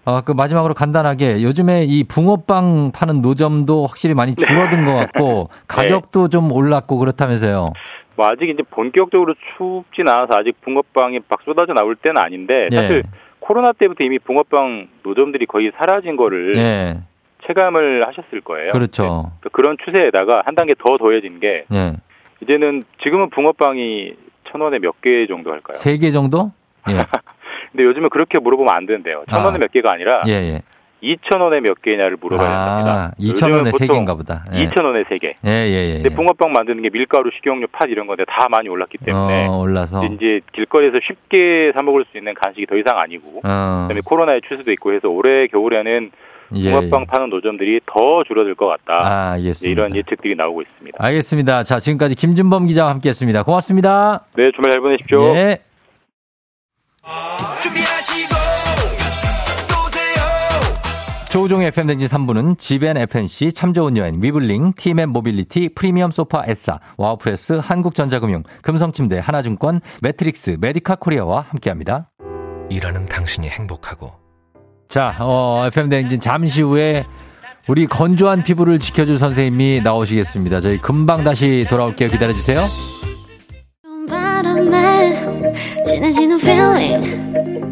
어, 그 마지막으로 간단하게 요즘에 이 붕어빵 파는 노점도 확실히 많이 줄어든 것 같고 네. 가격도 좀 올랐고 그렇다면서요. 뭐 아직 이제 본격적으로 춥진 않아서 아직 붕어빵이 막 쏟아져 나올 때는 아닌데 예. 사실 코로나 때부터 이미 붕어빵 노점들이 거의 사라진 거를 예. 체감을 하셨을 거예요. 그렇죠. 네. 그런 추세에다가 한 단계 더 더해진 게 예. 이제는 지금은 붕어빵이 천 원에 몇 개 정도 할까요? 세 개 정도? 예. 근데 요즘은 그렇게 물어보면 안 된대요. 천 아. 원에 몇 개가 아니라 예, 예. 이천 원에 몇 개냐를 물어봐야 됩니다. 아, 2천 원에 세 개인가 보다. 예. 이천 원에 세 개. 예, 예, 예. 근데 붕어빵 만드는 게 밀가루, 식용유, 팥 이런 건데 다 많이 올랐기 때문에 어, 올라서. 이제 길거리에서 쉽게 사 먹을 수 있는 간식이 더 이상 아니고 어. 그다음에 코로나의 추세도 있고 해서 올해 겨울에는 예. 붕어빵 파는 노점들이 더 줄어들 것 같다. 아. 이런 예측들이 나오고 있습니다. 알겠습니다. 자, 지금까지 김준범 기자와 함께 했습니다. 고맙습니다. 네, 주말 잘 보내십시오. 예. 조우종의 FM댕진 3부는 지벤 FNC, 참 좋은 여행, 위블링, 티맵 모빌리티, 프리미엄 소파 에싸, 와우프레스, 한국전자금융, 금성침대, 하나증권, 매트릭스, 메디카 코리아와 함께합니다. 일하는 당신이 행복하고 자, 어, FM댕진 잠시 후에 우리 건조한 피부를 지켜줄 선생님이 나오시겠습니다. 저희 금방 다시 돌아올게요. 기다려주세요. 바람에 진해지는 feeling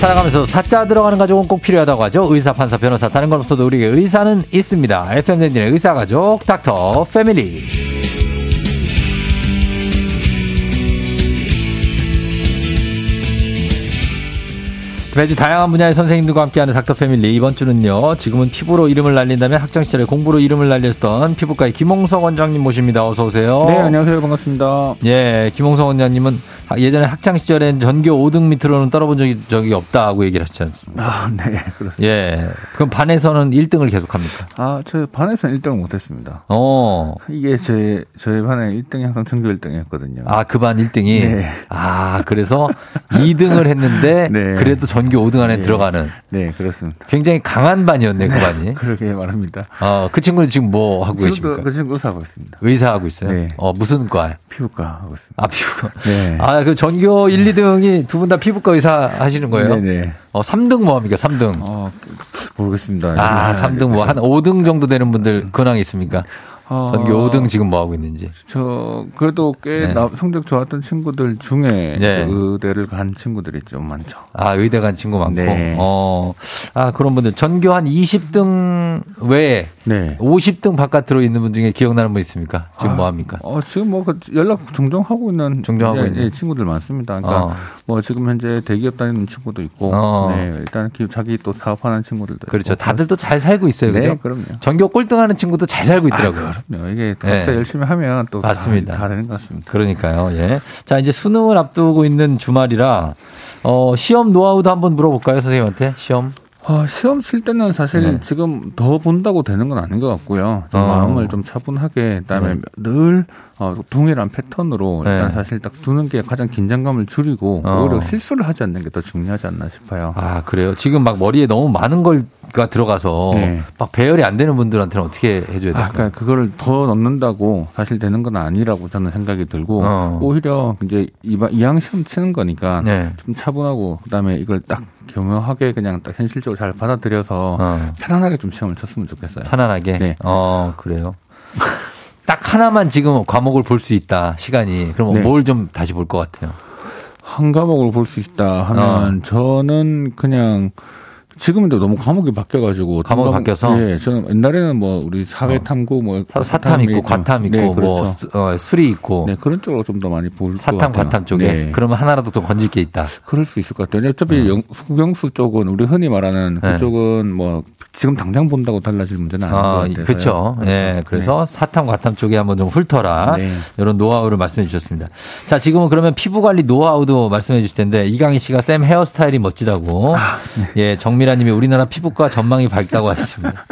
살아가면서 사자 들어가는 가족은 꼭 필요하다고 하죠. 의사, 판사, 변호사, 다른 건 없어도 우리에게 의사는 있습니다. FM댕진의 의사 가족, 닥터 패밀리. 매주 다양한 분야의 선생님들과 함께하는 닥터 패밀리 이번 주는요. 지금은 피부로 이름을 날린다면 학창 시절에 공부로 이름을 날렸던 피부과의 김홍석 원장님 모십니다. 어서 오세요. 네, 안녕하세요. 반갑습니다. 예, 김홍석 원장님은 예전에 학창 시절엔 전교 5등 밑으로는 떨어본 적이, 적이 없다고 얘기를 하셨지 않습니까? 아, 네, 그렇습니다. 예. 그럼 반에서는 1등을 계속합니까? 아, 저 반에서는 1등을 못했습니다. 어. 이게 제 저희 반에 1등이 항상 전교 1등이었거든요. 아, 그 반 1등이? 네. 아, 그래서 2등을 했는데 네. 그래도 전교 5등 안에 네. 들어가는 네, 그렇습니다. 굉장히 강한 반이었네, 그 반이. 그러게 말합니다. 어, 그 친구는 지금 뭐 하고 계십니까? 그 친구 의사하고 있습니다. 의사 하고 있어요? 네. 어, 무슨 과? 피부과 하고 있습니다. 아, 피부과. 네. 아, 그 전교 1, 2등이 두 분 다 피부과 의사 하시는 거예요? 네네. 어, 3등 뭐 합니까? 3등. 어, 모르겠습니다. 아, 3등 뭐, 한 5등 정도 되는 분들 근황이 있습니까? 어, 전교 5등 지금 뭐 하고 있는지. 저 그래도 꽤 네. 나- 성적 좋았던 친구들 중에 네. 그 의대를 간 친구들이 좀 많죠. 아, 의대 간 친구 많고. 네. 어, 아, 그런 분들. 전교 한 20등 외에 네. 50등 바깥으로 있는 분 중에 기억나는 분 있습니까? 지금 아, 뭐 합니까? 어, 지금 뭐 그 연락 종종 하고 있는 종종 하고 예, 있는. 예, 친구들 많습니다. 그러니까 어. 뭐 지금 현재 대기업 다니는 친구도 있고, 어. 네, 일단 기- 자기 또 사업하는 친구들도 그렇죠. 있고. 다들 또 잘 살고 있어요. 네, 그죠? 그럼요. 전교 꼴등하는 친구도 잘 살고 있더라고요. 아, 그럼요. 이게 각자 네. 열심히 하면 또 맞습니다. 다, 다 되는 것 같습니다. 그러니까요. 예. 자, 이제 수능을 앞두고 있는 주말이라 어, 시험 노하우도 한번 물어볼까요, 선생님한테? 시험. 어, 시험 칠 때는 사실 네. 지금 더 본다고 되는 건 아닌 것 같고요. 좀 어. 마음을 좀 차분하게, 그다음에 네. 늘 어, 동일한 패턴으로 네. 일단 사실 딱 두는 게 가장 긴장감을 줄이고 어. 오히려 실수를 하지 않는 게 더 중요하지 않나 싶어요. 아, 그래요? 지금 막 머리에 너무 많은 걸가 들어가서 네. 막 배열이 안 되는 분들한테는 어떻게 해줘야 아, 될까요? 그러니까 그거를 더 넣는다고 사실 되는 건 아니라고 저는 생각이 들고 어. 오히려 이제 이왕 시험 치는 거니까 네. 좀 차분하고 그다음에 이걸 딱 교묘하게 그냥 딱 현실적으로 잘 받아들여서 어. 편안하게 좀 시험을 쳤으면 좋겠어요. 편안하게. 네. 어, 그래요. 딱 하나만 지금 과목을 볼 수 있다, 시간이. 그럼 네. 뭘좀 다시 볼 것 같아요? 한 과목을 볼 수 있다 하면 어. 저는 그냥 지금은 또 너무 과목이 바뀌어가지고 과목이 과목- 바뀌어서? 예, 저는 옛날에는 뭐 우리 사회 탐구 뭐 사- 사탐 있고, 과탐 있고, 네, 뭐, 그렇죠. 수- 어, 수리 있고, 네 그런 쪽으로 좀 더 많이 볼것 사탐. 과탐 쪽에. 네. 그러면 하나라도 더 건질 게 있다. 그럴 수 있을 것 같아요. 어차피 영, 후경수 쪽은 우리 흔히 말하는 네. 그쪽은 뭐 지금 당장 본다고 달라질 문제는 아닌 것 아, 같아요. 그렇죠. 예. 그래서 사탐, 과탐 쪽에 한번 좀 훑어라. 네. 이런 노하우를 말씀해 주셨습니다. 자, 지금은 그러면 피부 관리 노하우도 말씀해 주실 텐데 이강희 씨가 쌤 헤어스타일이 멋지다고. 아, 네. 예, 정 미라 님이 우리나라 피부과 전망이 밝다고 하셨습니다.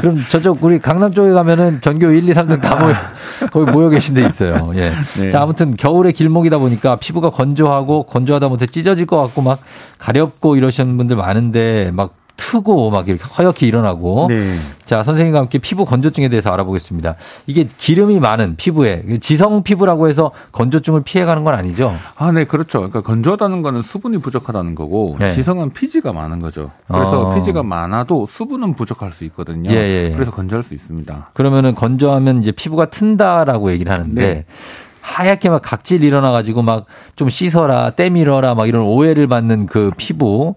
그럼 저쪽 우리 강남 쪽에 가면은 전교 1, 2, 3등 다 모여 거기 모여 계신 데 있어요. 예. 네. 자, 아무튼 겨울의 길목이다 보니까 피부가 건조하고 건조하다 못해 찢어질 것 같고 막 가렵고 이러시는 분들 많은데 막 트고 막 이렇게 허옇게 일어나고 네. 자, 선생님과 함께 피부 건조증에 대해서 알아보겠습니다. 이게 기름이 많은 피부에 지성 피부라고 해서 건조증을 피해가는 건 아니죠? 아, 네, 그렇죠. 그러니까 건조하다는 거는 수분이 부족하다는 거고 네. 지성은 피지가 많은 거죠. 그래서 어. 피지가 많아도 수분은 부족할 수 있거든요. 예, 예, 예. 그래서 건조할 수 있습니다. 그러면은 건조하면 이제 피부가 튼다라고 얘기를 하는데 네. 하얗게 막 각질 일어나가지고 막 좀 씻어라, 때밀어라 막 이런 오해를 받는 그 피부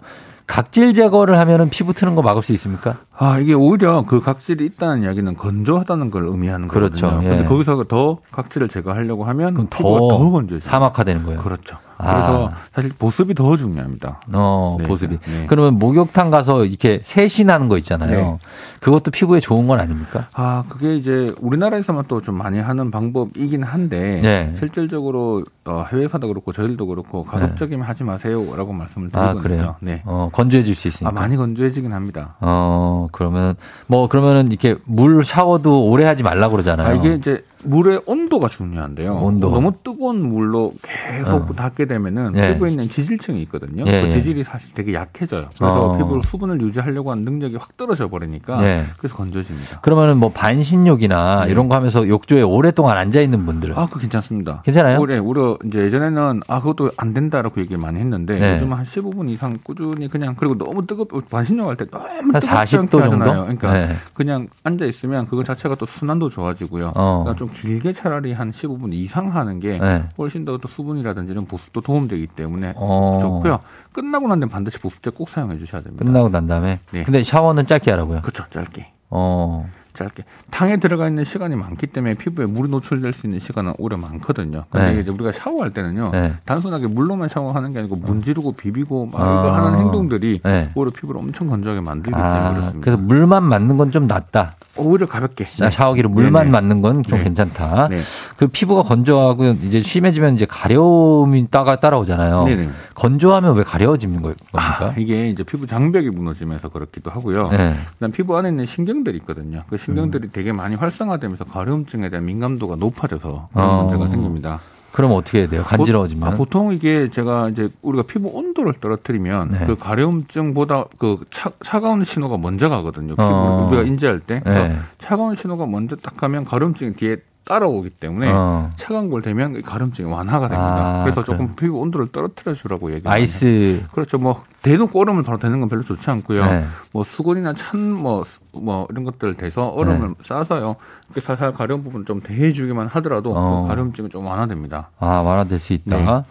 각질 제거를 하면은 피부 트는 거 막을 수 있습니까? 아, 이게 오히려 그 각질이 있다는 이야기는 건조하다는 걸 의미하는 그렇죠. 거거든요. 예. 근데 거기서 더 각질을 제거하려고 하면 더 더 건조해져요. 사막화되는 거예요. 그렇죠. 아. 그래서 사실 보습이 더 중요합니다. 어, 네, 보습이. 네. 그러면 목욕탕 가서 이렇게 세신하는 거 있잖아요. 네. 그것도 피부에 좋은 건 아닙니까? 아, 그게 이제 우리나라에서만 또 좀 많이 하는 방법이긴 한데 네. 실질적으로 어, 해외에서도 그렇고 저희도 그렇고 가급적이면 하지 마세요라고 말씀을 드리고 아, 그래요? 있죠. 네. 어, 건조해질 수 있으니까. 아, 많이 건조해지긴 합니다. 어, 그러면, 뭐, 그러면은, 이렇게 물 샤워도 오래 하지 말라 그러잖아요. 아, 이게 이제 물의 온도가 중요한데요. 온도. 너무 뜨거운 물로 계속 어. 닿게 되면은 예. 피부에 있는 지질층이 있거든요. 예, 그 예. 지질이 사실 되게 약해져요. 그래서 어. 피부 수분을 유지하려고 하는 능력이 확 떨어져 버리니까 예. 그래서 건조해집니다. 그러면은 뭐 반신욕이나 네. 이런 거 하면서 욕조에 오랫동안 앉아 있는 분들 아, 그 괜찮습니다. 괜찮아요? 올 이제 예전에는 아 그것도 안 된다라고 얘기를 많이 했는데 네. 요즘 한 15분 이상 꾸준히 그냥 그리고 너무 뜨겁 반신욕 할때 너무 한 뜨겁지 40도 않게 정도? 하잖아요. 그러니까 네. 그냥 앉아 있으면 그거 자체가 또 순환도 좋아지고요. 어. 그러니까 좀 길게 차라리 한 15분 이상 하는 게 네. 훨씬 더 또 수분이라든지 이런 보습도 도움되기 때문에 어. 좋고요. 끝나고 난 다음에 반드시 보습제 꼭 사용해 주셔야 됩니다. 끝나고 난 다음에. 네. 근데 샤워는 짧게 하라고요. 그렇죠. 짧게. 어. 짧게. 탕에 들어가 있는 시간이 많기 때문에 피부에 물이 노출될 수 있는 시간은 오래 많거든요. 근데 네. 이제 우리가 샤워할 때는요. 네. 단순하게 물로만 샤워하는 게 아니고 문지르고 비비고 막 아. 이거 하는 행동들이 네. 오히려 피부를 엄청 건조하게 만들기 때문에 아, 그렇습니다. 그래서 물만 맞는 건 좀 낫다. 오히려 가볍게. 나 샤워기로 물만 네네. 맞는 건좀 네. 괜찮다. 네. 그 피부가 건조하고 이제 심해지면 이제 가려움이 따가 따라오잖아요. 네네. 건조하면 왜 가려워지는 거- 아, 겁니까? 이게 이제 피부 장벽이 무너지면서 그렇기도 하고요. 네. 그다음 피부 안에 있는 신경들이 있거든요. 그 음. 신경들이 되게 많이 활성화되면서 가려움증에 대한 민감도가 높아져서 그런 어. 문제가 생깁니다. 그럼 어떻게 해야 돼요? 간지러워지면? 보, 아, 보통 이게 제가 이제 우리가 피부 온도를 떨어뜨리면 네. 그 가려움증보다 그 차, 차가운 신호가 먼저 가거든요. 피부 어. 우리가 인지할 때 네. 차가운 신호가 먼저 딱 가면 가려움증이 뒤에 따라오기 때문에 어. 차가운 걸 대면 가려움증이 완화가 됩니다. 아, 그래서. 조금 피부 온도를 떨어뜨려 주라고 얘기. 아이스. 그렇죠. 뭐 대놓고 얼음을 바로 대는 건 별로 좋지 않고요. 네. 뭐 수건이나 찬뭐 뭐 이런 것들 대서 얼음을 네. 싸서요. 이렇게 살살 가려운 부분 좀 대해주기만 하더라도 어. 그 가려움증이 좀 완화됩니다. 아, 완화될 수 있다. 네.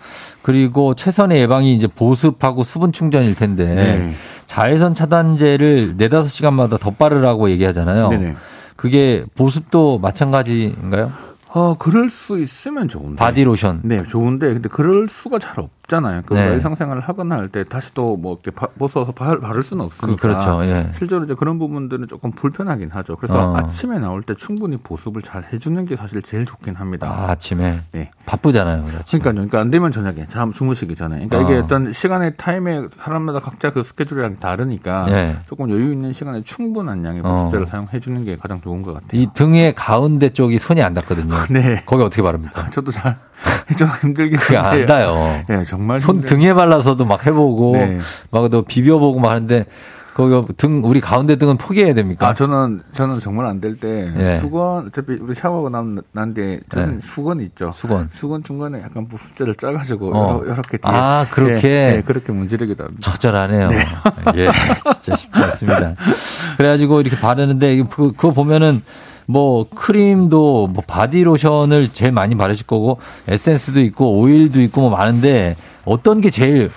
그리고 최선의 예방이 이제 보습하고 수분 충전일 텐데 네. 자외선 차단제를 네다섯 시간마다 더 바르라고 얘기하잖아요. 네네. 그게 보습도 마찬가지인가요? 어, 그럴 수 있으면 좋은데. 바디로션. 네, 좋은데 근데 그럴 수가 잘 없 잖아요. 그 네. 일상생활을 하거나 할 때 다시 또 뭐 이렇게 바- 벗어서 바, 바를 수는 없으니까. 그, 그렇죠. 예. 실제로 이제 그런 부분들은 조금 불편하긴 하죠. 그래서 어. 아침에 나올 때 충분히 보습을 잘 해주는 게 사실 제일 좋긴 합니다. 아, 아침에. 네. 바쁘잖아요. 우리 아침에. 그러니까요. 그러니까 안 되면 저녁에 잠 주무시기 전에. 그러니까 어. 이게 어떤 시간의 타임에 사람마다 각자 그 스케줄이랑 다르니까 예. 조금 여유 있는 시간에 충분한 양의 어. 보습제를 사용해 주는 게 가장 좋은 것 같아요. 이 등의 가운데 쪽이 손이 안 닿거든요. 네. 거기 어떻게 바릅니까? 저도 잘, 좀 힘들긴 그게 안 한데. 닿아요. 네, 정말. 손 힘들어요. 등에 발라서도 막 해보고 네. 막또 비벼보고 막 하는데 거기 등 우리 가운데 등은 포기해야 됩니까? 아, 저는, 저는 정말 안 될 때, 예. 수건, 어차피 우리 샤워하고 난, 난데, 저는 네. 수건 있죠. 수건. 수건 중간에 약간 보습제를 짜가지고, 어. 이렇게 뒤에. 아, 그렇게? 예, 예, 그렇게 문지르기도 합니다. 처절하네요. 예, 진짜 쉽지 않습니다. 그래가지고 이렇게 바르는데 그, 그거 보면은 뭐 크림도 뭐 바디로션을 제일 많이 바르실 거고 에센스도 있고 오일도 있고 뭐 많은데 어떤 게 제일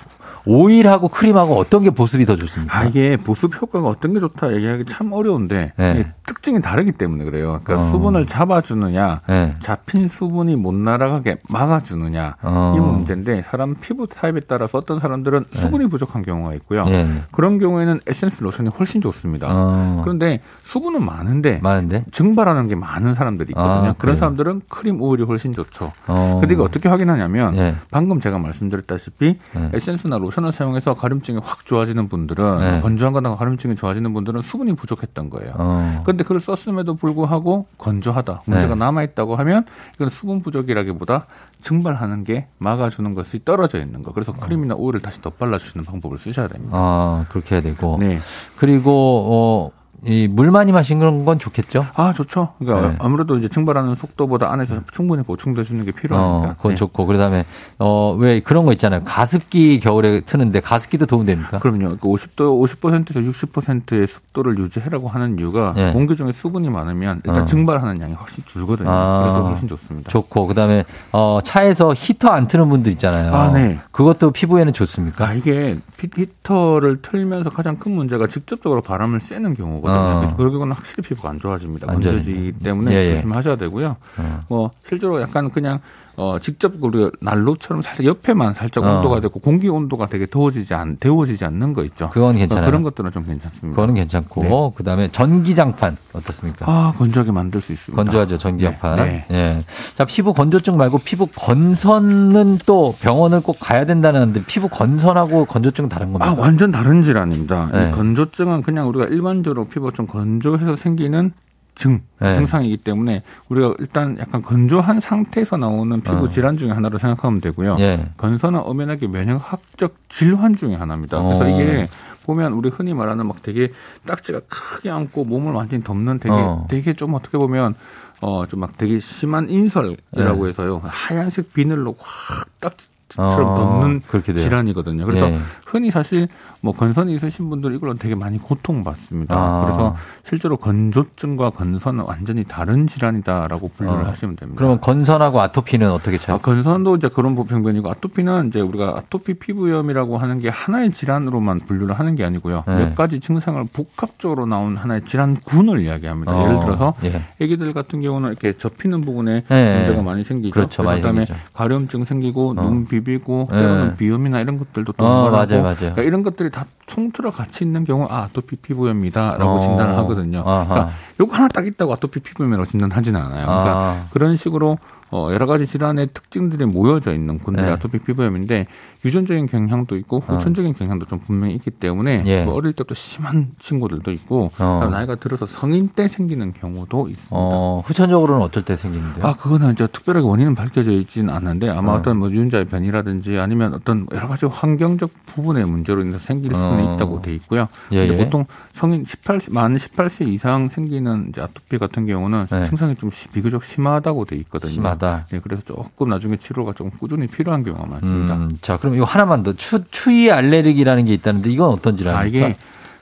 오일하고 크림하고 어떤 게 보습이 더 좋습니까? 아, 이게 보습 효과가 어떤 게 좋다 얘기하기 참 어려운데, 네. 특징이 다르기 때문에 그래요. 그러니까 어. 수분을 잡아주느냐, 네. 잡힌 수분이 못 날아가게 막아주느냐, 어. 이 문제인데, 사람 피부 타입에 따라서 어떤 사람들은 수분이 부족한 경우가 있고요. 예. 그런 경우에는 에센스 로션이 훨씬 좋습니다. 어. 그런데 수분은 많은데, 많은데? 증발하는 게 많은 사람들이 있거든요. 아, 그런? 사람들은 크림 오일이 훨씬 좋죠. 어. 근데 이거 어떻게 확인하냐면 예. 방금 제가 말씀드렸다시피 네. 에센스나 로션을 사용해서 가려움증이 확 좋아지는 분들은 네. 건조한 거나 가려움증이 좋아지는 분들은 수분이 부족했던 거예요. 어. 그런데 그걸 썼음에도 불구하고 건조하다 문제가 네. 남아 있다고 하면 이건 수분 부족이라기보다 증발하는 게 막아주는 것이 떨어져 있는 거. 그래서 크림이나 오일을 다시 덧발라주시는 방법을 쓰셔야 됩니다. 아, 그렇게 해야 되고. 네. 그리고, 어, 이 물 많이 마시는 건 좋겠죠? 아 좋죠. 그러니까 네. 아무래도 이제 증발하는 속도보다 안에서 충분히 보충돼 주는 게 필요하니까. 어, 그건 네. 좋고. 그 다음에, 어, 왜 그런 거 있잖아요. 가습기 겨울에 트는데 가습기도 도움됩니까? 그럼요. 그 50도 50%에서 60%의 습도를 유지해라고 하는 이유가 네. 공기 중에 수분이 많으면 일단 어. 증발하는 양이 확실히 줄거든요. 아. 그래서 훨씬 좋습니다. 좋고. 그 다음에, 어, 차에서 히터 안 트는 분들 있잖아요. 아, 네. 그것도 피부에는 좋습니까? 아, 이게 피- 히터를 틀면서 가장 큰 문제가 직접적으로 바람을 쐬는 경우 거든요. 어. 경우는 확실히 피부가 안 좋아집니다. 안 건조해지기 때문에 예, 예. 조심하셔야 되고요. 어. 뭐 실제로 약간 그냥 어 직접 우리가 난로처럼 살짝 옆에만 살짝 어. 온도가 되고 공기 온도가 되게 더워지지 않 데워지지 않는 거 있죠. 그건 괜찮아요. 그런 것들은 좀 괜찮습니다. 그거는 괜찮고. 네. 그 다음에 전기장판 어떻습니까? 아 건조하게 만들 수 있습니다. 건조하죠, 전기장판. 네, 예. 자, 피부 건조증 말고 피부 건선은 또 병원을 꼭 가야 된다는데 피부 건선하고 건조증은 다른 겁니까? 아 완전 다른 질환입니다. 네. 이 건조증은 그냥 우리가 일반적으로 피부가 좀 건조해서 생기는 증 네. 증상이기 때문에 우리가 일단 약간 건조한 상태에서 나오는 피부 어. 질환 중에 하나로 생각하면 되고요. 예. 건선은 엄연하게 면역학적 질환 중에 하나입니다. 그래서 어. 이게 보면 우리 흔히 말하는 막 되게 딱지가 크게 안고 몸을 완전히 덮는 되게 어. 되게 좀 어떻게 보면 어 좀 막 되게 심한 인설이라고 네. 해서요 하얀색 비늘로 확 딱지 처럼 어, 덮는 그렇게 돼요. 질환이거든요. 그래서 예. 흔히 사실 뭐 건선이 있으신 분들 이걸로 되게 많이 고통받습니다. 아. 그래서 실제로 건조증과 건선은 완전히 다른 질환이다라고 분류를 어. 하시면 됩니다. 그러면 건선하고 아토피는 어떻게 차이? 아, 건선도 이제 그런 병변이고 아토피는 이제 우리가 아토피 피부염이라고 하는 게 하나의 질환으로만 분류를 하는 게 아니고요. 네. 몇 가지 증상을 복합적으로 나온 하나의 질환군을 이야기합니다. 어, 예를 들어서 예. 아기들 같은 경우는 이렇게 접히는 부분에 네. 문제가 많이 생기죠. 그렇죠, 많이 그다음에 생기죠. 가려움증 생기고 어. 눈 비비 고 네. 때로는 비염이나 이런 것들도 또 어, 맞아요, 맞아요. 그러니까 이런 것들이 다 통틀어 같이 있는 경우 아 아토피 피부염이다라고 어. 진단을 하거든요. 아하. 그러니까 요거 하나 딱 있다고 아토피 피부염이라고 진단하지는 않아요. 그러니까 아. 그런 식으로 어, 여러 가지 질환의 특징들이 모여져 있는 군대 네. 아토피 피부염인데 유전적인 경향도 있고 후천적인 경향도 좀 분명히 있기 때문에 어. 예. 뭐 어릴 때부터 심한 친구들도 있고 어. 나이가 들어서 성인 때 생기는 경우도 있습니다. 어, 후천적으로는 어떨 때 생기는데요? 아, 그거는 이제 특별하게 원인은 밝혀져 있지는 않는데 아마 어. 어. 떤뭐 유전자의 변이라든지 아니면 어떤 여러 가지 환경적 부분의 문제로 인해서 생길 수는 어. 있다고 돼 있고요. 예, 예. 보통 성인 18, 만 18세 이상 생기는 이제 아토피 같은 경우는 네. 증상이 좀 시- 비교적 심하다고 돼 있거든요. 심하다. 네, 그래서 조금 나중에 치료가 좀 꾸준히 필요한 경우가 많습니다. 음, 자, 그럼 이거 하나만 더. 추, 추위 알레르기라는 게 있다는데 이건 어떤 질환입니까? 아, 이게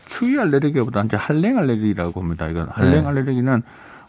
추위 알레르기보다 이제 한랭 알레르기라고 합니다. 이건 한랭 네. 알레르기는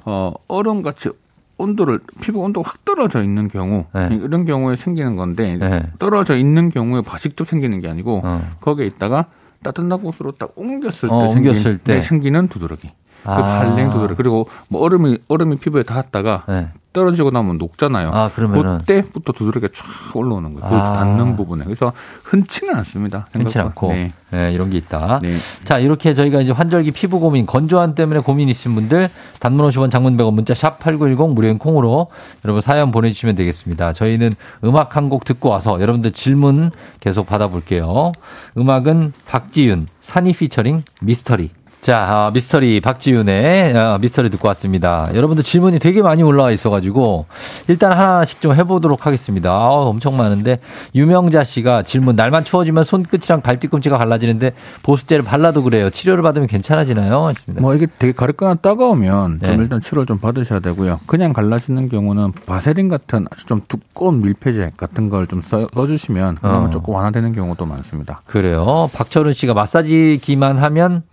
어, 얼음 같이 온도를 피부 온도가 확 떨어져 있는 경우 네. 이런 경우에 생기는 건데 네. 떨어져 있는 경우에 직접 생기는 게 아니고 어. 거기에 있다가 따뜻한 곳으로 딱 옮겼을 때, 어, 생긴, 옮겼을 때. 네, 생기는 두드러기. 그 아. 한랭 두드러기. 그리고 뭐 얼음이 얼음이 피부에 닿았다가 네. 떨어지고 나면 녹잖아요. 아, 그러면은. 그때부터 두드러기가 쫙 올라오는 거예요. 그 아. 닿는 부분에. 그래서 흔치는 않습니다. 흔치. 않고. 네. 네, 이런 게 있다. 네. 자, 이렇게 저희가 이제 환절기 피부 고민, 건조한 때문에 고민 있으신 분들 단문 50원 장문 100원 문자 샵 8910 무료인 콩으로 여러분 사연 보내주시면 되겠습니다. 저희는 음악 한 곡 듣고 와서 여러분들 질문 계속 받아볼게요. 음악은 박지윤, 산이 피처링 미스터리. 자, 아, 미스터리 박지윤의 아, 미스터리 듣고 왔습니다. 여러분들 질문이 되게 많이 올라와 있어가지고 일단 하나씩 좀 해보도록 하겠습니다. 아, 엄청 많은데 유명자 씨가 질문 날만 추워지면 손끝이랑 발뒤꿈치가 갈라지는데 보습제를 발라도 그래요. 치료를 받으면 괜찮아지나요? 했습니다. 뭐 이게 되게 가렵거나 따가우면 좀 네. 일단 치료를 좀 받으셔야 되고요. 그냥 갈라지는 경우는 바세린 같은 아주 좀 두꺼운 밀폐제 같은 걸 좀 써주시면 그러면 어. 조금 완화되는 경우도 많습니다. 그래요. 박철은 씨가 마사지기만 하면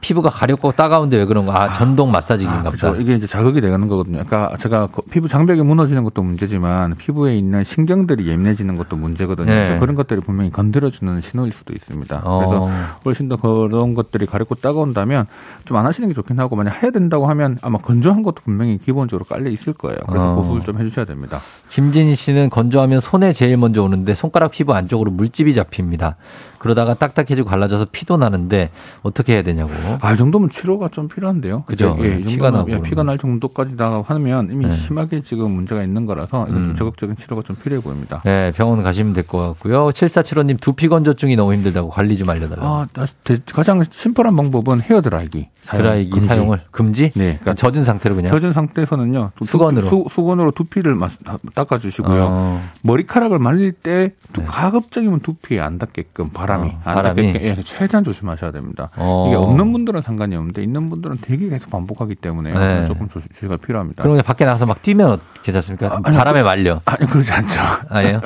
피부가 가렵고 따가운데 왜 그런 거? 아, 전동 마사지기인가 아, 보다. 그렇죠. 이게 이제 자극이 되는 거거든요. 그러니까 제가 그 피부 장벽이 무너지는 것도 문제지만 피부에 있는 신경들이 예민해지는 것도 문제거든요. 네. 그래서 그런 것들이 분명히 건드려주는 신호일 수도 있습니다. 어. 그래서 훨씬 더 그런 것들이 가렵고 따가운다면 좀 안 하시는 게 좋긴 하고 만약 해야 된다고 하면 아마 건조한 것도 분명히 기본적으로 깔려 있을 거예요. 그래서 어. 보습을 좀 해주셔야 됩니다. 김진희 씨는 건조하면 손에 제일 먼저 오는데 손가락 피부 안쪽으로 물집이 잡힙니다. 그러다가 딱딱해지고 갈라져서 피도 나는데 어떻게 해야 되냐고. 아, 이 정도면 치료가 좀 필요한데요. 그죠? 예, 이 피가 나고 예, 피가 날 정도까지 다 하면 이미 네. 심하게 지금 문제가 있는 거라서 음. 좀 적극적인 치료가 좀 필요해 보입니다. 네, 병원 가시면 될 것 같고요. 7475님 두피 건조증이 너무 힘들다고 관리 좀 알려달라고. 아, 가장 심플한 방법은 헤어 드라이기. 사용 드라이기 금지. 사용을 금지? 네. 그러니까 젖은 상태로 그냥. 젖은 상태에서는요. 두- 수건으로. 수, 수건으로 두피를 마- 닦아주시고요. 어, 머리카락을 말릴 때 두- 가급적이면 두피에 안 닿게끔 바람 이 어, 안 바람이. 예, 최대한 조심하셔야 됩니다. 어. 이게 없는 분들은 상관이 없는데 있는 분들은 되게 계속 반복하기 때문에 네. 조금 조- 주의가 필요합니다. 그럼 밖에 나가서 막 뛰면 어- 괜찮습니까? 아, 아니, 바람에 말려. 아니 그러지 않죠. 아니에요?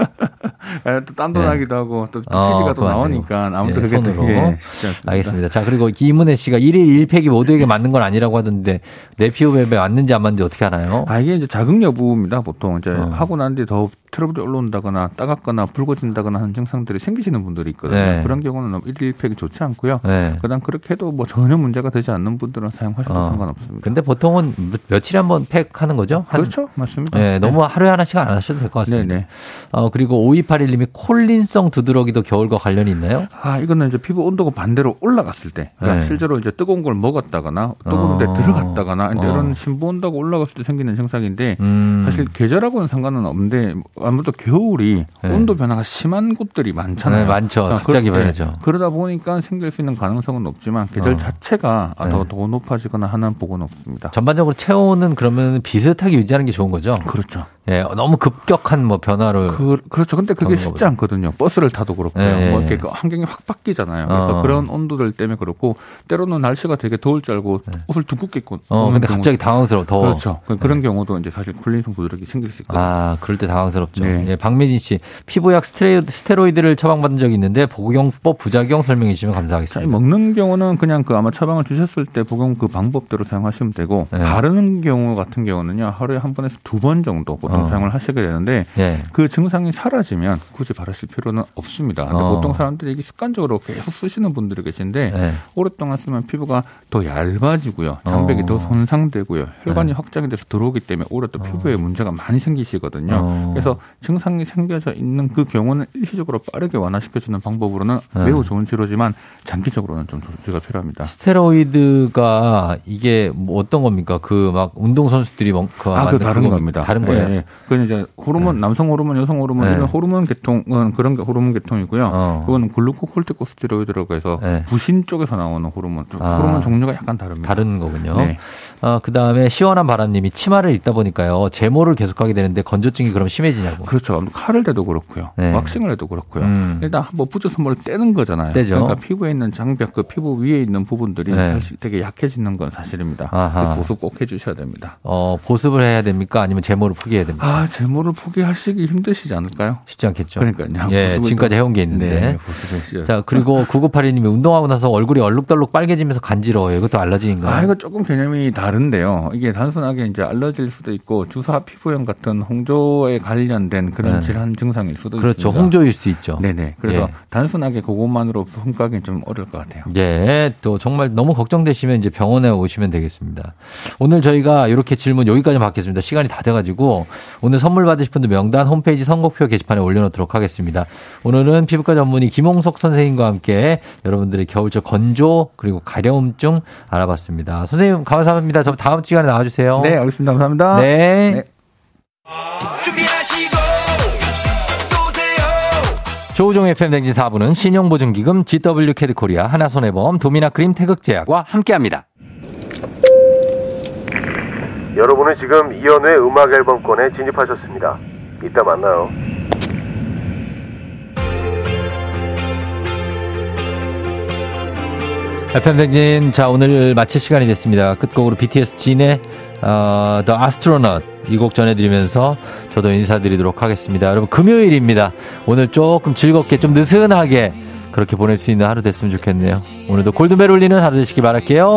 예, 또 땀도 네. 나기도 하고 또 어, 피지가 또 그거 안 나오니까. 아무튼 예, 그게 손으로. 되게 쉽지 않습니다. 알겠습니다. 자, 그리고 김은혜 씨가 1일 1팩이 모두에게 맞는 건 아니라고 하던데 내 피부에 맞는지 안 맞는지 어떻게 하나요? 아 이게 이제 자극 여부입니다. 보통 이제 어. 하고 난 뒤에 더 트러블이 올라온다거나 따갑거나 붉어진다거나 하는 증상들이 생기시는 분들이 있거든요. 네. 그런 경우는 일일 팩이 좋지 않고요. 네. 그다음 그렇게 해도 뭐 전혀 문제가 되지 않는 분들은 사용하셔도 어. 상관없습니다. 근데 보통은 며- 며칠에 한 번 팩 하는 거죠? 한- 그렇죠, 맞습니다. 네, 너무 하루에 하나씩 안 하셔도 될 것 같습니다. 네네. 어, 그리고 5281님이 콜린성 두드러기도 겨울과 관련이 있나요? 아 이거는 이제 피부 온도가 반대로 올라갔을 때, 그러니까 네. 실제로 이제 뜨거운 걸 먹었다거나 뜨거운 데 어. 들어갔다거나 어. 이런 신부 온도가 올라갔을 때 생기는 증상인데 음. 사실 계절하고는 상관은 없는데 아무래도 겨울이 네. 온도 변화가 심한 곳들이 많잖아요. 네, 많죠. 어, 갑자기 변하죠. 네. 그러다 보니까 생길 수 있는 가능성은 높지만 계절 어. 자체가 아, 더, 네. 더 높아지거나 하는 보고는 없습니다. 전반적으로 체온은 그러면 비슷하게 유지하는 게 좋은 거죠? 그렇죠. 예, 너무 급격한 뭐 변화를. 그, 그렇죠. 근데 그게 쉽지 보죠. 않거든요. 버스를 타도 그렇고요. 예, 뭐 예. 이렇게 그 환경이 확 바뀌잖아요. 그래서 어. 그런 온도들 때문에 그렇고 때로는 날씨가 되게 더울 줄 알고 옷을 두껍게 입고 어, 근데 경우- 갑자기 당황스러워, 더워. 그렇죠. 그- 그런 경우도 이제 사실 콜린성 부드럽게 생길 수 있거든요. 아, 그럴 때 당황스럽죠. 네. 예, 박미진 씨, 피부약 스테로이드, 스테로이 드를 처방받은 적이 있는데 복용법 부작용 설명해 주시면 감사하겠습니다. 먹는 경우는 그냥 그 아마 처방을 주셨을 때 복용 그 방법대로 사용하시면 되고 네. 바르는 경우 같은 경우는요 하루에 한 번에서 두 번 정도 보통 어. 사용을 하시게 되는데 예. 그 증상이 사라지면 굳이 바르실 필요는 없습니다. 근데 어. 보통 사람들이 이게 습관적으로 계속 쓰시는 분들이 계신데 예. 오랫동안 쓰면 피부가 더 얇아지고요, 장벽이 어. 더 손상되고요, 혈관이 네. 확장이 돼서 들어오기 때문에 오히려 또 피부에 문제가 많이 생기시거든요. 어. 그래서 증상이 생겨져 있는 그 경우는 일시적으로 빠르게 완화시켜주는 방법으로는 네. 매우 좋은 치료지만 장기적으로는 좀 조치가 필요합니다. 스테로이드가 이게 뭐 어떤 겁니까? 그 막 운동 선수들이 뭐그 아, 그 다른 겁니다. 다른 거예요. 예, 예. 그건 이제 호르몬, 남성 호르몬, 여성 호르몬 네. 이런 호르몬 계통은 그런 게 호르몬 계통이고요. 어. 그거는 글루코콜티코스테로이드라고 해서 네. 부신 쪽에서 나오는 호르몬, 아. 호르몬 종류가 약간 다릅니다. 다른 거군요. 네. 어, 그 다음에 시원한 바람님이 치마를 입다 보니까요. 제모를 계속하게 되는데 건조증이 그럼 심해지냐고. 그렇죠. 칼을 대도 그렇고요. 네. 왁싱을 해도 그렇고요. 음. 일단 한번 붙여 선물을 떼는 거잖아요. 떼죠. 그러니까 피부에 있는 장벽, 그 피부 위에 있는 부분들이 네. 사실 되게 약해지는 건 사실입니다. 그래서 보습 꼭 해주셔야 됩니다. 어, 보습을 해야 됩니까? 아니면 제모를 포기해야 됩니까? 아, 제모를 포기하시기 힘드시지 않을까요? 쉽지 않겠죠. 그러니까요. 예, 지금까지 좀- 해온 게 있는데. 네, 해주셔야 자, 그리고 9982님이 운동하고 나서 얼굴이 얼룩덜룩 빨개지면서 간지러워요. 이것도 알러지인가요? 아, 이거 조금 개념이 다른데요. 이게 단순하게 이제 알러지일 수도 있고 주사 피부염 같은 홍조에 관련된 그런 네. 질환 증상일 수도 그렇죠. 있습니다. 홍조일 수 있죠. 네네. 그래서 예. 단순하게 그것만으로 평가하기는 좀 어려울 것 같아요. 예, 또 정말 너무 걱정되시면 이제 병원에 오시면 되겠습니다. 오늘 저희가 이렇게 질문 여기까지 받겠습니다. 시간이 다 돼가지고 오늘 선물 받으실 분들 명단 홈페이지 선곡표 게시판에 올려놓도록 하겠습니다. 오늘은 피부과 전문의 김홍석 선생님과 함께 여러분들의 겨울철 건조 그리고 가려움증 알아봤습니다. 선생님 감사합니다. 저 다음 시간에 나와주세요. 네, 알겠습니다. 감사합니다. 네. 네. 조우종 FM 댕진 4부는 신용보증기금 GW 캐드코리아 하나손해보험 도미나크림 태극제약과 함께합니다. 여러분은 지금 이연우의 음악 앨범권에 진입하셨습니다. 이따 만나요. FM 댕진 자 오늘 마칠 시간이 됐습니다. 끝곡으로 BTS 진의 어, The Astronaut 이 곡 전해드리면서 저도 인사드리도록 하겠습니다. 여러분 금요일입니다. 오늘 조금 즐겁게 좀 느슨하게 그렇게 보낼 수 있는 하루 됐으면 좋겠네요. 오늘도 골든벨 울리는 하루 되시길 바랄게요.